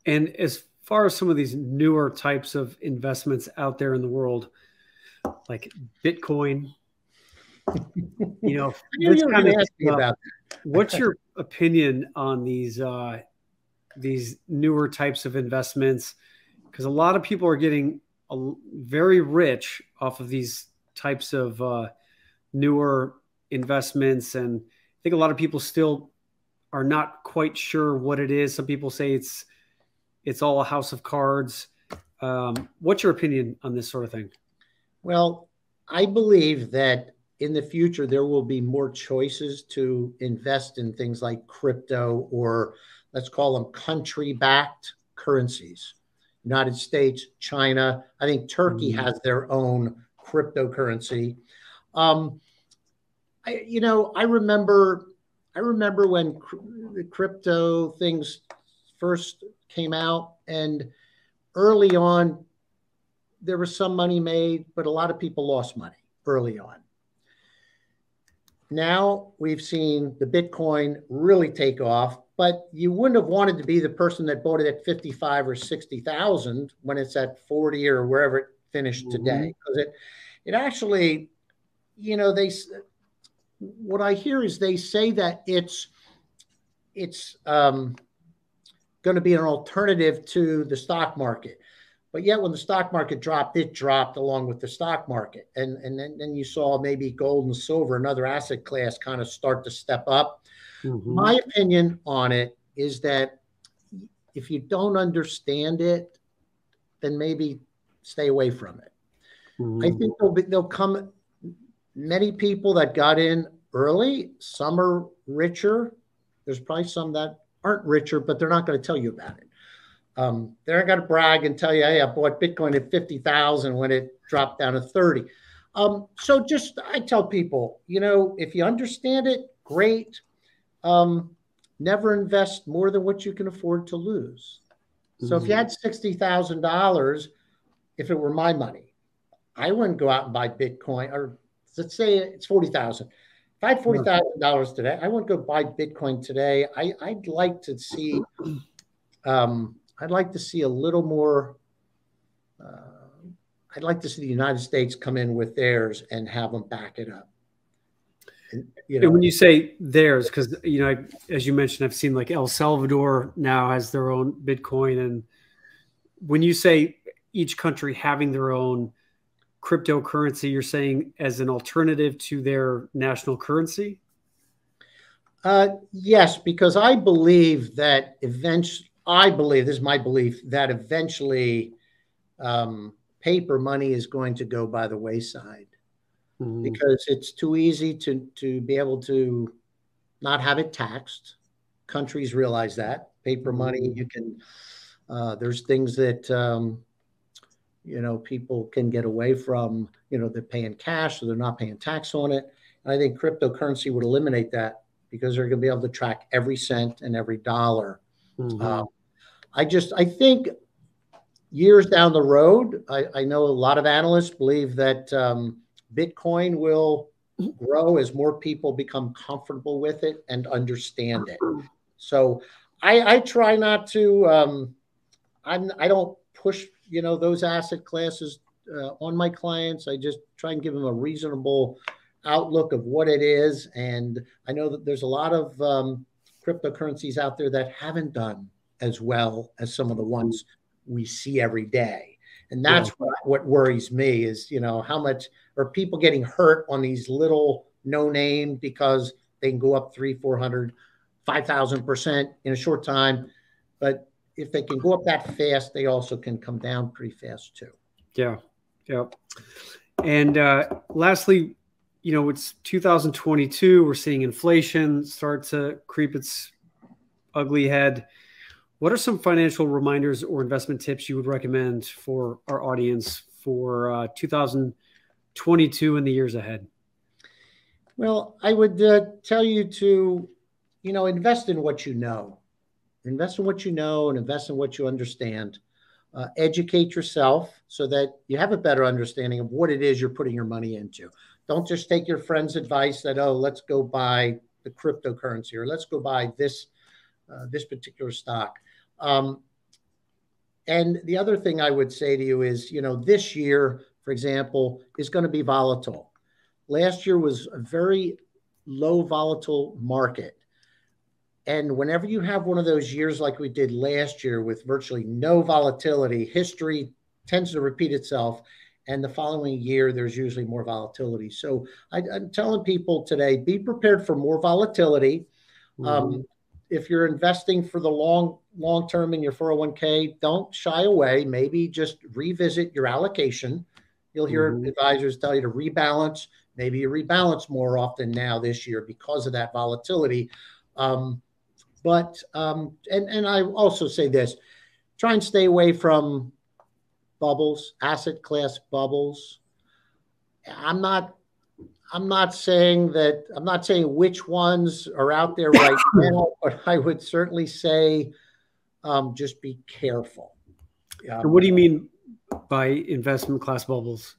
And as far as some of these newer types of investments out there in the world, like Bitcoin, you know, this kind of stuff, what's your opinion on these uh, these newer types of investments? Because a lot of people are getting a, very rich off of these types of uh, newer investments, and I think a lot of people still are not quite sure what it is. Some people say it's it's all a house of cards. Um, what's your opinion on this sort of thing? Well, I believe that in the future there will be more choices to invest in things like crypto or let's call them country backed currencies. United States, China. I think Turkey mm-hmm. has their own cryptocurrency. Um, I, you know, I remember, I remember when cr- the crypto things first came out, and early on, there was some money made, but a lot of people lost money early on. Now we've seen the Bitcoin really take off but you wouldn't have wanted to be the person that bought it at 55 or 60,000 when it's at 40 or wherever it finished mm-hmm. today because it it actually you know they what I hear is they say that it's it's um, going to be an alternative to the stock market. But yet, when the stock market dropped, it dropped along with the stock market, and and then, then you saw maybe gold and silver, another asset class, kind of start to step up. Mm-hmm. My opinion on it is that if you don't understand it, then maybe stay away from it. Mm-hmm. I think there'll, be, there'll come many people that got in early. Some are richer. There's probably some that aren't richer, but they're not going to tell you about it. Um, they're not going to brag and tell you, "Hey, I bought Bitcoin at fifty thousand when it dropped down to 30. Um, so just I tell people, you know, if you understand it, great um, never invest more than what you can afford to lose. So mm-hmm. if you mm-hmm. had sixty thousand dollars, if it were my money, I wouldn't go out and buy Bitcoin. Or let's say it's forty thousand. If I had forty thousand dollars today, I wouldn't go buy Bitcoin today. I, would like to see, um, I'd like to see a little more. Uh, I'd like to see the United States come in with theirs and have them back it up you know, and when you say theirs, because you know, as you mentioned, I've seen like El Salvador now has their own Bitcoin, and when you say each country having their own cryptocurrency, you're saying as an alternative to their national currency. Uh, yes, because I believe that eventually, I believe this is my belief that eventually um, paper money is going to go by the wayside mm-hmm. because it's too easy to to be able to not have it taxed countries realize that paper money. Mm-hmm. You can uh, there's things that um, you know people can get away from. You know they're paying cash, so they're not paying tax on it. And I think cryptocurrency would eliminate that because they're going to be able to track every cent and every dollar. Mm-hmm. Um, I just I think years down the road, I, I know a lot of analysts believe that um, Bitcoin will grow as more people become comfortable with it and understand it. So I, I try not to. Um, I'm I don't push you know those asset classes uh, on my clients. I just try and give them a reasonable outlook of what it is. And I know that there's a lot of um, cryptocurrencies out there that haven't done as well as some of the ones we see every day. And that's yeah. what, what worries me is, you know, how much are people getting hurt on these little no name because they can go up three, 400, 5,000% in a short time. But if they can go up that fast, they also can come down pretty fast too. Yeah. Yeah. And uh, lastly, you know, it's 2022. We're seeing inflation start to creep its ugly head. What are some financial reminders or investment tips you would recommend for our audience for uh, 2022 and the years ahead? Well, I would uh, tell you to, you know, invest in what you know. Invest in what you know and invest in what you understand. Uh, educate yourself so that you have a better understanding of what it is you're putting your money into. Don't just take your friend's advice that, oh, let's go buy the cryptocurrency or let's go buy this uh, this particular stock. Um, and the other thing I would say to you is, you know, this year, for example, is going to be volatile. Last year was a very low volatile market. And whenever you have one of those years like we did last year with virtually no volatility, history tends to repeat itself. And the following year, there's usually more volatility. So I, am telling people today be prepared for more volatility. Mm-hmm. Um, if you're investing for the long long term in your 401k, don't shy away. Maybe just revisit your allocation. You'll hear mm-hmm. advisors tell you to rebalance. Maybe you rebalance more often now this year because of that volatility. Um, but um, and and I also say this: try and stay away from bubbles, asset class bubbles. I'm not I'm not saying that I'm not saying which ones are out there right now, but I would certainly say um, just be careful. Um, what do you mean by investment class bubbles?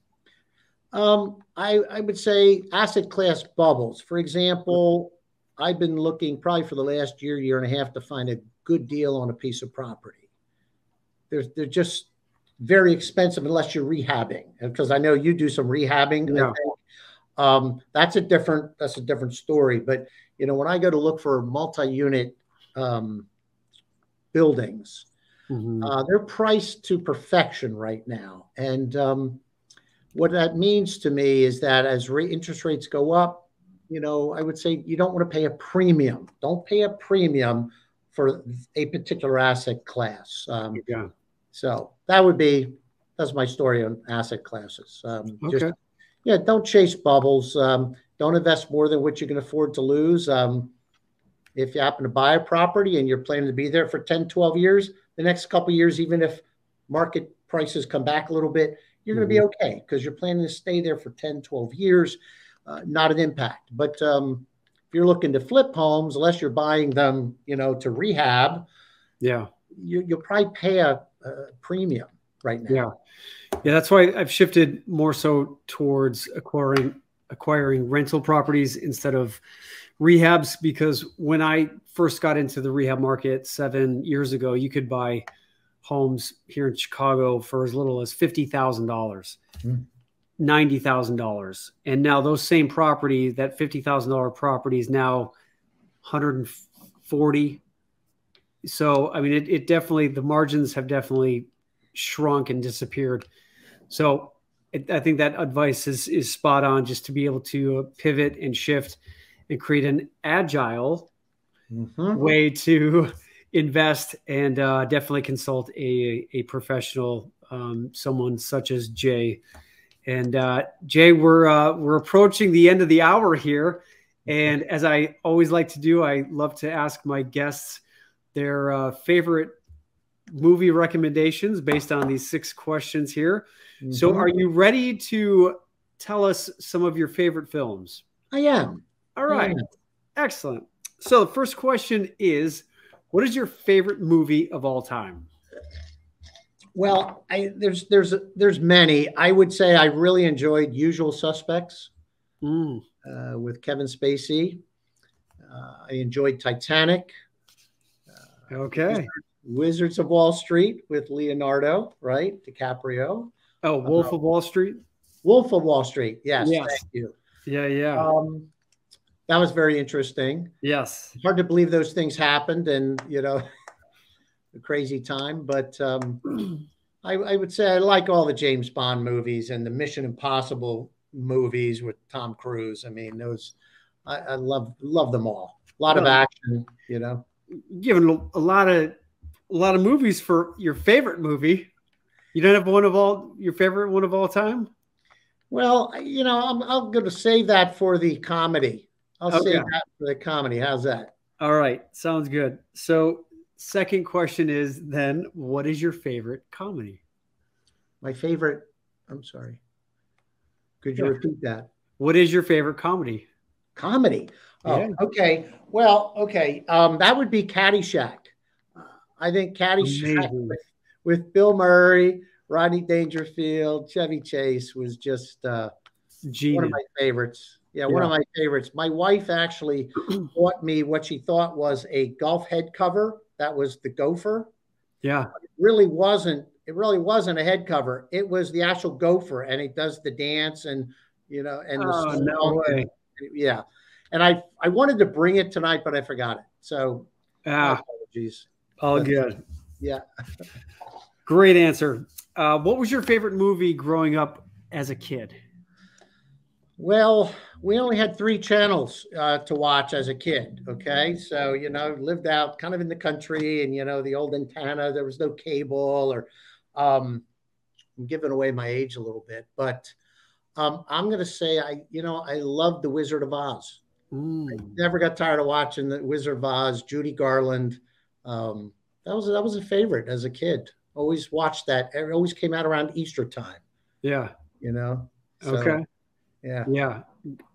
Um, I, I would say asset class bubbles. For example, I've been looking probably for the last year, year and a half to find a good deal on a piece of property. They're, they're just very expensive unless you're rehabbing. Because I know you do some rehabbing. Yeah. Um, that's a different that's a different story. But you know, when I go to look for multi-unit um, buildings, mm-hmm. uh, they're priced to perfection right now. And um, what that means to me is that as re- interest rates go up, you know, I would say you don't want to pay a premium. Don't pay a premium for a particular asset class. Um, yeah. So that would be that's my story on asset classes. Um, okay. Just yeah, don't chase bubbles. Um, don't invest more than what you can afford to lose. Um, if you happen to buy a property and you're planning to be there for 10, 12 years, the next couple years, even if market prices come back a little bit, you're mm-hmm. going to be okay because you're planning to stay there for 10, 12 years, uh, not an impact. But um, if you're looking to flip homes, unless you're buying them, you know, to rehab, yeah, you, will probably pay a premium right now. Yeah. Yeah, that's why I've shifted more so towards acquiring acquiring rental properties instead of rehabs because when I first got into the rehab market 7 years ago, you could buy homes here in Chicago for as little as $50,000. Mm. $90,000. And now those same property, that $50,000 property is now 140. So, I mean, it, it definitely, the margins have definitely shrunk and disappeared. So it, I think that advice is is spot on. Just to be able to pivot and shift and create an agile mm-hmm. way to invest and uh, definitely consult a a professional, um, someone such as Jay. And uh, Jay, we're uh, we're approaching the end of the hour here, And as I always like to do, I love to ask my guests their uh, favorite movie recommendations based on these six questions here. Mm-hmm. So, are you ready to tell us some of your favorite films? I am. All right. Excellent. So, the first question is What is your favorite movie of all time? Well, I, there's there's there's many. I would say I really enjoyed Usual Suspects mm. uh, with Kevin Spacey. Uh, I enjoyed Titanic. Uh, okay. Wizards of Wall Street with Leonardo, right? DiCaprio. Oh, Wolf of Wall Street. Wolf of Wall Street. Yes. yes. Thank you. Yeah, yeah. Um, that was very interesting. Yes. Hard to believe those things happened, and you know, a crazy time. But um, I, I, would say I like all the James Bond movies and the Mission Impossible movies with Tom Cruise. I mean, those I, I love love them all. A lot of action, you know. Given a lot of a lot of movies for your favorite movie. You don't have one of all your favorite one of all time. Well, you know, I'm, I'm going to save that for the comedy. I'll okay. save that for the comedy. How's that? All right, sounds good. So, second question is then, what is your favorite comedy? My favorite. I'm sorry. Could you yeah. repeat that? What is your favorite comedy? Comedy. Oh, yeah. okay. Well, okay. Um, that would be Caddyshack. I think Caddyshack with, with, Bill Murray, Rodney Dangerfield, Chevy Chase was just uh, one of my favorites. Yeah, yeah, one of my favorites. My wife actually bought me what she thought was a golf head cover. That was the gopher. Yeah. It really wasn't. It really wasn't a head cover. It was the actual gopher, and it does the dance and you know and oh, the no way. Yeah. And I I wanted to bring it tonight, but I forgot it. So ah. apologies. All good. Yeah. Great answer. Uh, what was your favorite movie growing up as a kid? Well, we only had three channels uh, to watch as a kid. Okay. So, you know, lived out kind of in the country and, you know, the old antenna, there was no cable or, um, I'm giving away my age a little bit, but um, I'm going to say I, you know, I love The Wizard of Oz. I never got tired of watching The Wizard of Oz, Judy Garland. Um, that was that was a favorite as a kid. Always watched that. It always came out around Easter time. Yeah. You know. So, okay. Yeah. Yeah.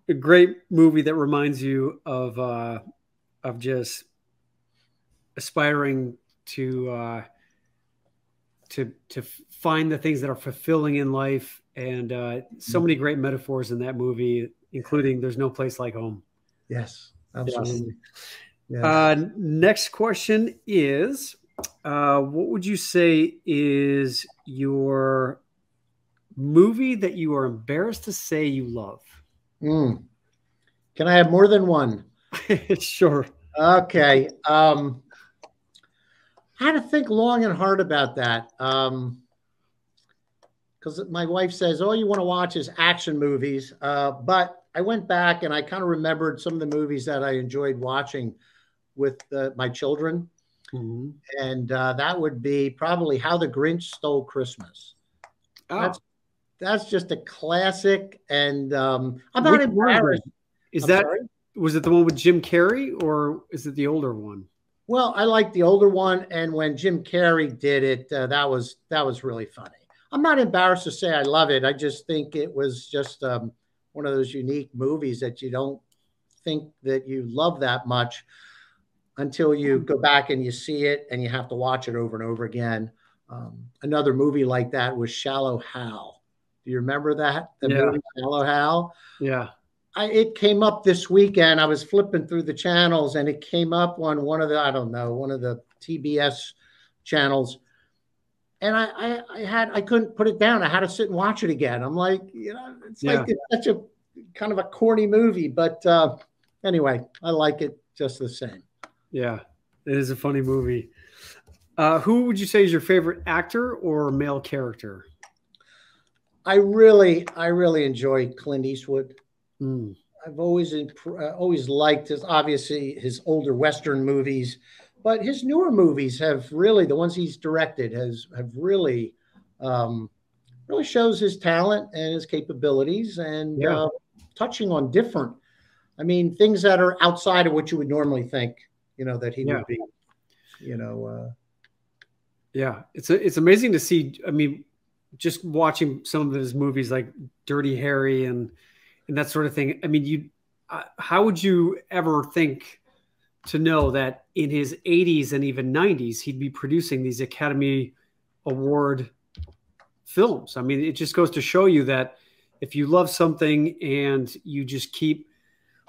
A great movie that reminds you of uh of just aspiring to uh to to find the things that are fulfilling in life and uh so many great metaphors in that movie including there's no place like home yes absolutely yes. Uh, next question is uh, what would you say is your movie that you are embarrassed to say you love? Mm. Can I have more than one? sure. Okay. Um, I had to think long and hard about that. Um, because my wife says all you want to watch is action movies. Uh, but I went back and I kind of remembered some of the movies that I enjoyed watching with uh, my children. Mm-hmm. And uh, that would be probably How the Grinch Stole Christmas. Oh. That's, that's just a classic. And um, I'm not Which embarrassed. Is I'm that, sorry? was it the one with Jim Carrey or is it the older one? Well, I like the older one. And when Jim Carrey did it, uh, that was, that was really funny. I'm not embarrassed to say I love it. I just think it was just um, one of those unique movies that you don't think that you love that much until you go back and you see it and you have to watch it over and over again. Um, another movie like that was Shallow Hal. Do you remember that? The yeah. movie Shallow Hal? Yeah. I, it came up this weekend. I was flipping through the channels and it came up on one of the, I don't know, one of the TBS channels. And I, I, I had, I couldn't put it down. I had to sit and watch it again. I'm like, you know, it's yeah. like it's such a kind of a corny movie, but uh, anyway, I like it just the same. Yeah, it is a funny movie. Uh, who would you say is your favorite actor or male character? I really, I really enjoy Clint Eastwood. Mm. I've always, uh, always liked his, obviously his older Western movies, but his newer movies have really, the ones he's directed, has have really, um, really shows his talent and his capabilities, and yeah. uh, touching on different I mean, things that are outside of what you would normally think, you know, that he Yeah. would be, you know. Uh, Yeah, it's a, it's amazing to see. I mean, just watching some of his movies like Dirty Harry and and that sort of thing. I mean, you uh, how would you ever think to know that in his 80s and even 90s he'd be producing these Academy Award films? I mean, it just goes to show you that if you love something and you just keep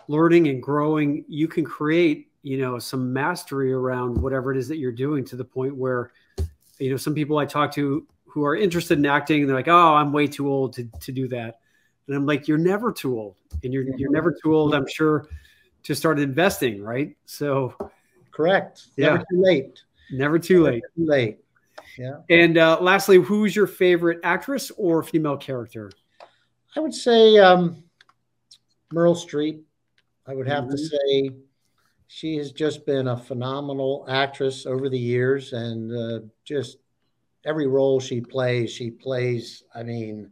learning and growing, you can create, you know, some mastery around whatever it is that you're doing to the point where you know, some people I talk to who are interested in acting, they're like, "Oh, I'm way too old to, to do that," and I'm like, "You're never too old, and you're you're never too old, I'm sure, to start investing, right?" So, correct. Yeah. Never too late. never too late. Too late. Yeah. And uh, lastly, who's your favorite actress or female character? I would say um, Meryl Streep. I would have to Mhm. say she has just been a phenomenal actress over the years, and uh, just every role she plays, she plays. I mean,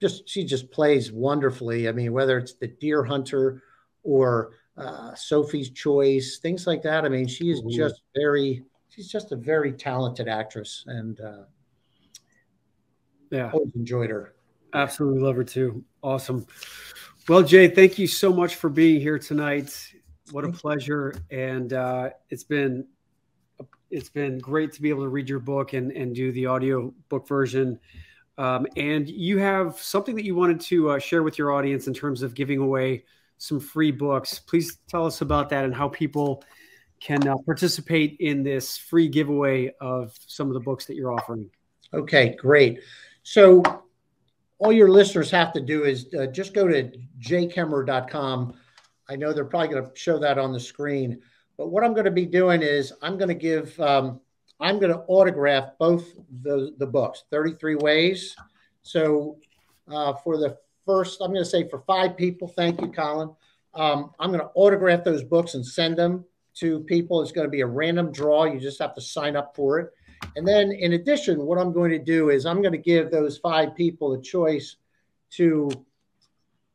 just she just plays wonderfully. I mean, whether it's the Deer Hunter or uh, Sophie's Choice, things like that. I mean, she is Mhm. just very. She's just a very talented actress, and uh, Yeah, always enjoyed her. absolutely love her too. Awesome. Well, Jay, thank you so much for being here tonight. What a pleasure, and uh, it's been it's been great to be able to read your book and and do the audio book version. Um, and you have something that you wanted to uh, share with your audience in terms of giving away some free books. Please tell us about that and how people can uh, participate in this free giveaway of some of the books that you're offering. Okay, great. So all your listeners have to do is uh, just go to jkemmerer.com. I know they're probably going to show that on the screen, but what I'm going to be doing is I'm going to give, um, I'm going to autograph both the, the books, 33 Ways. So uh, for the first, I'm going to say for five people, thank you, Colin. Um, I'm going to autograph those books and send them to people. It's going to be a random draw. You just have to sign up for it. And then, in addition, what I'm going to do is I'm going to give those five people a choice to.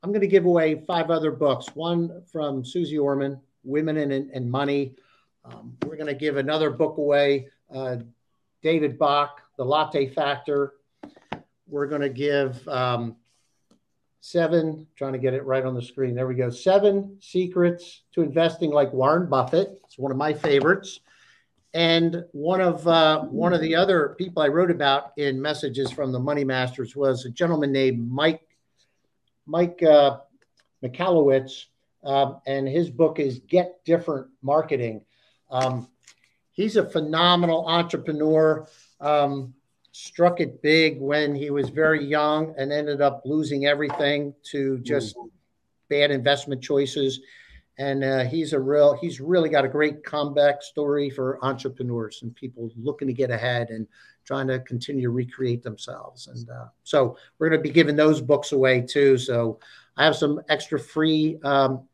I'm going to give away five other books. One from Susie Orman, Women and, and Money. Um, we're going to give another book away, uh, David Bach, The Latte Factor. We're going to give um, seven, trying to get it right on the screen. There we go. Seven secrets to investing like Warren Buffett. It's one of my favorites. And one of uh, one of the other people I wrote about in messages from the Money Masters was a gentleman named Mike Mike uh, um, and his book is Get Different Marketing. Um, he's a phenomenal entrepreneur. Um, struck it big when he was very young and ended up losing everything to just bad investment choices. And uh, he's a real he's really got a great comeback story for entrepreneurs and people looking to get ahead and trying to continue to recreate themselves. And uh, so we're going to be giving those books away too. So i have some extra free um,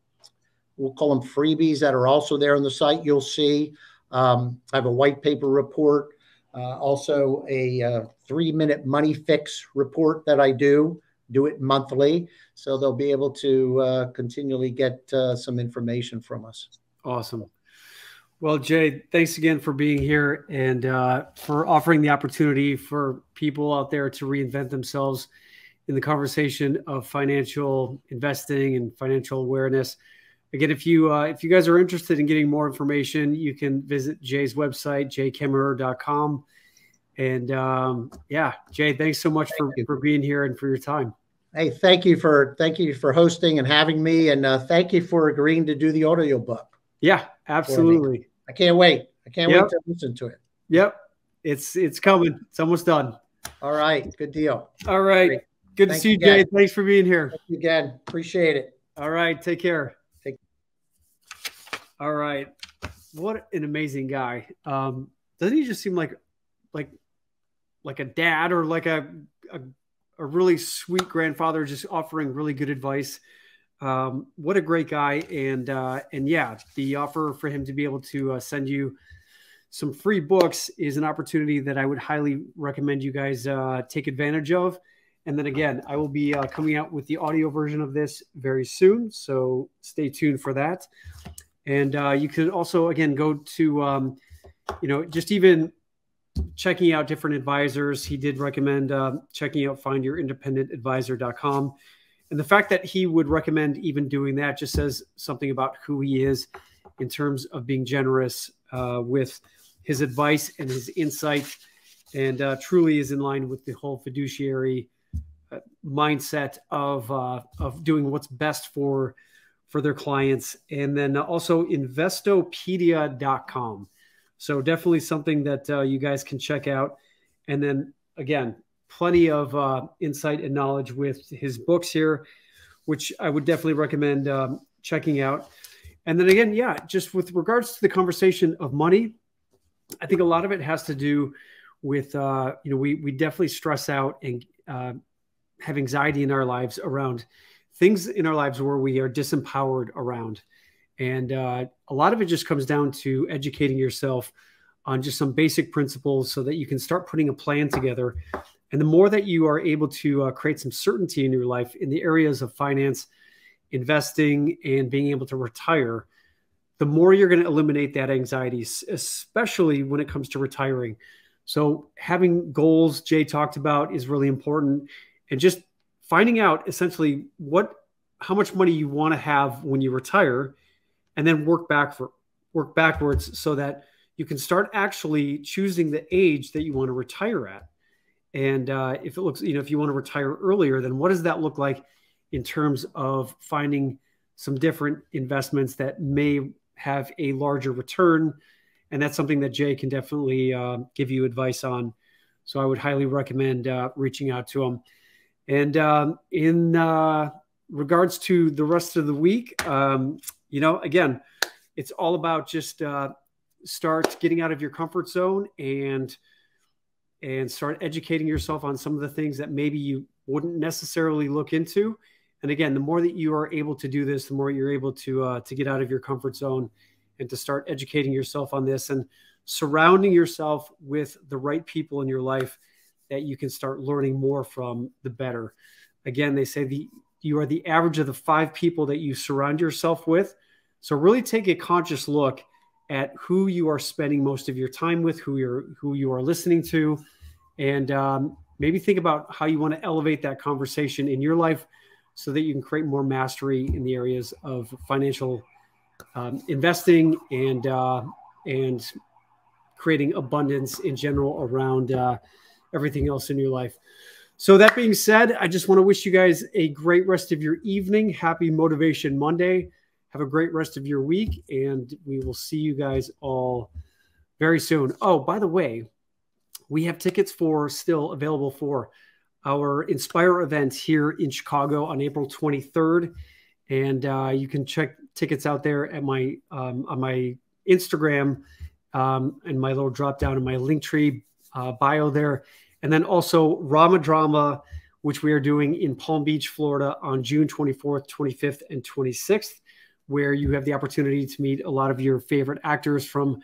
we'll call them freebies that are also there on the site. You'll see um, i have a white paper report uh, also a uh, three minute money fix report that i do do it monthly so they'll be able to uh, continually get uh, some information from us. Awesome. Well, Jay, thanks again for being here and uh, for offering the opportunity for people out there to reinvent themselves in the conversation of financial investing and financial awareness. Again, if you uh, if you guys are interested in getting more information, you can visit Jay's website, jkemmerer.com. And um, yeah, Jay, thanks so much for, for being here and for your time. Hey, thank you for thank you for hosting and having me, and uh, thank you for agreeing to do the audio book. Yeah, absolutely. I can't wait. I can't Yep. wait to listen to it. Yep, it's it's coming. It's almost done. All right, good deal. All right. Great. Good to see you, again. Jay. Thanks for being here. Thank you again. Appreciate it. All right. Take care. All right. What an amazing guy. Um, doesn't he just seem like like like a dad or like a a, a really sweet grandfather just offering really good advice? Um, what a great guy. And uh, and yeah, the offer for him to be able to uh, send you some free books is an opportunity that I would highly recommend you guys uh, take advantage of. And then again, I will be uh, coming out with the audio version of this very soon. So stay tuned for that. And uh, you could also, again, go to, um, you know, just even checking out different advisors. He did recommend uh, checking out findyourindependentadvisor.com. And the fact that he would recommend even doing that just says something about who he is in terms of being generous uh, with his advice and his insight, and uh, truly is in line with the whole fiduciary uh, mindset of uh, of doing what's best for for their clients. And then also investopedia.com. So definitely something that uh, you guys can check out. And then again, plenty of uh, insight and knowledge with his books here, which I would definitely recommend um, checking out. And then again, yeah, just with regards to the conversation of money, I think a lot of it has to do with uh, you know we we definitely stress out and uh, have anxiety in our lives around things in our lives where we are disempowered around. And uh, a lot of it just comes down to educating yourself on just some basic principles so that you can start putting a plan together. And the more that you are able to uh, create some certainty in your life in the areas of finance, investing, and being able to retire, the more you're going to eliminate that anxiety, especially when it comes to retiring. So, having goals, Jay talked about, is really important. And just finding out essentially what, how much money you want to have when you retire and then work back for work backwards so that you can start actually choosing the age that you want to retire at. And uh, if it looks, you know, if you want to retire earlier, then what does that look like in terms of finding some different investments that may have a larger return? And that's something that Jay can definitely uh, give you advice on. So I would highly recommend uh, reaching out to him. And um, in uh, regards to the rest of the week, um, you know, again, it's all about just uh, start getting out of your comfort zone and and start educating yourself on some of the things that maybe you wouldn't necessarily look into. And again, the more that you are able to do this, the more you're able to uh, to get out of your comfort zone and to start educating yourself on this and surrounding yourself with the right people in your life that you can start learning more from, the better. Again, they say the you are the average of the five people that you surround yourself with. So really take a conscious look at who you are spending most of your time with, who you're who you are listening to, and um, maybe think about how you want to elevate that conversation in your life so that you can create more mastery in the areas of financial um, investing and uh, and creating abundance in general around uh, everything else in your life. So that being said, I just want to wish you guys a great rest of your evening. Happy Motivation Monday. Have a great rest of your week, and we will see you guys all very soon. Oh, by the way, we have tickets for still available for our Inspire event here in Chicago on April 23rd, and uh, you can check tickets out there at my um, on my Instagram um, and my little drop down in my Linktree uh, bio there. And then also Rama Drama, which we are doing in Palm Beach, Florida on June 24th, 25th, and 26th, where you have the opportunity to meet a lot of your favorite actors from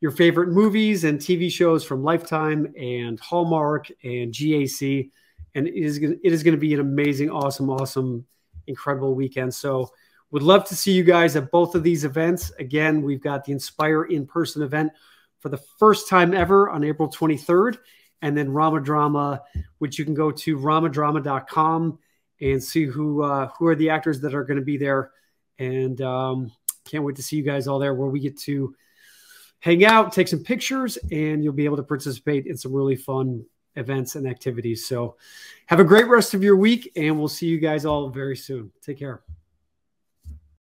your favorite movies and TV shows from Lifetime and Hallmark and GAC. And it is, it is going to be an amazing, awesome, awesome, incredible weekend. So, would love to see you guys at both of these events. Again, we've got the Inspire in person event for the first time ever on April 23rd and then Rama Drama, which you can go to ramadrama.com and see who uh, who are the actors that are going to be there. And um, can't wait to see you guys all there, where we get to hang out, take some pictures, and you'll be able to participate in some really fun events and activities. So, have a great rest of your week, and we'll see you guys all very soon. Take care.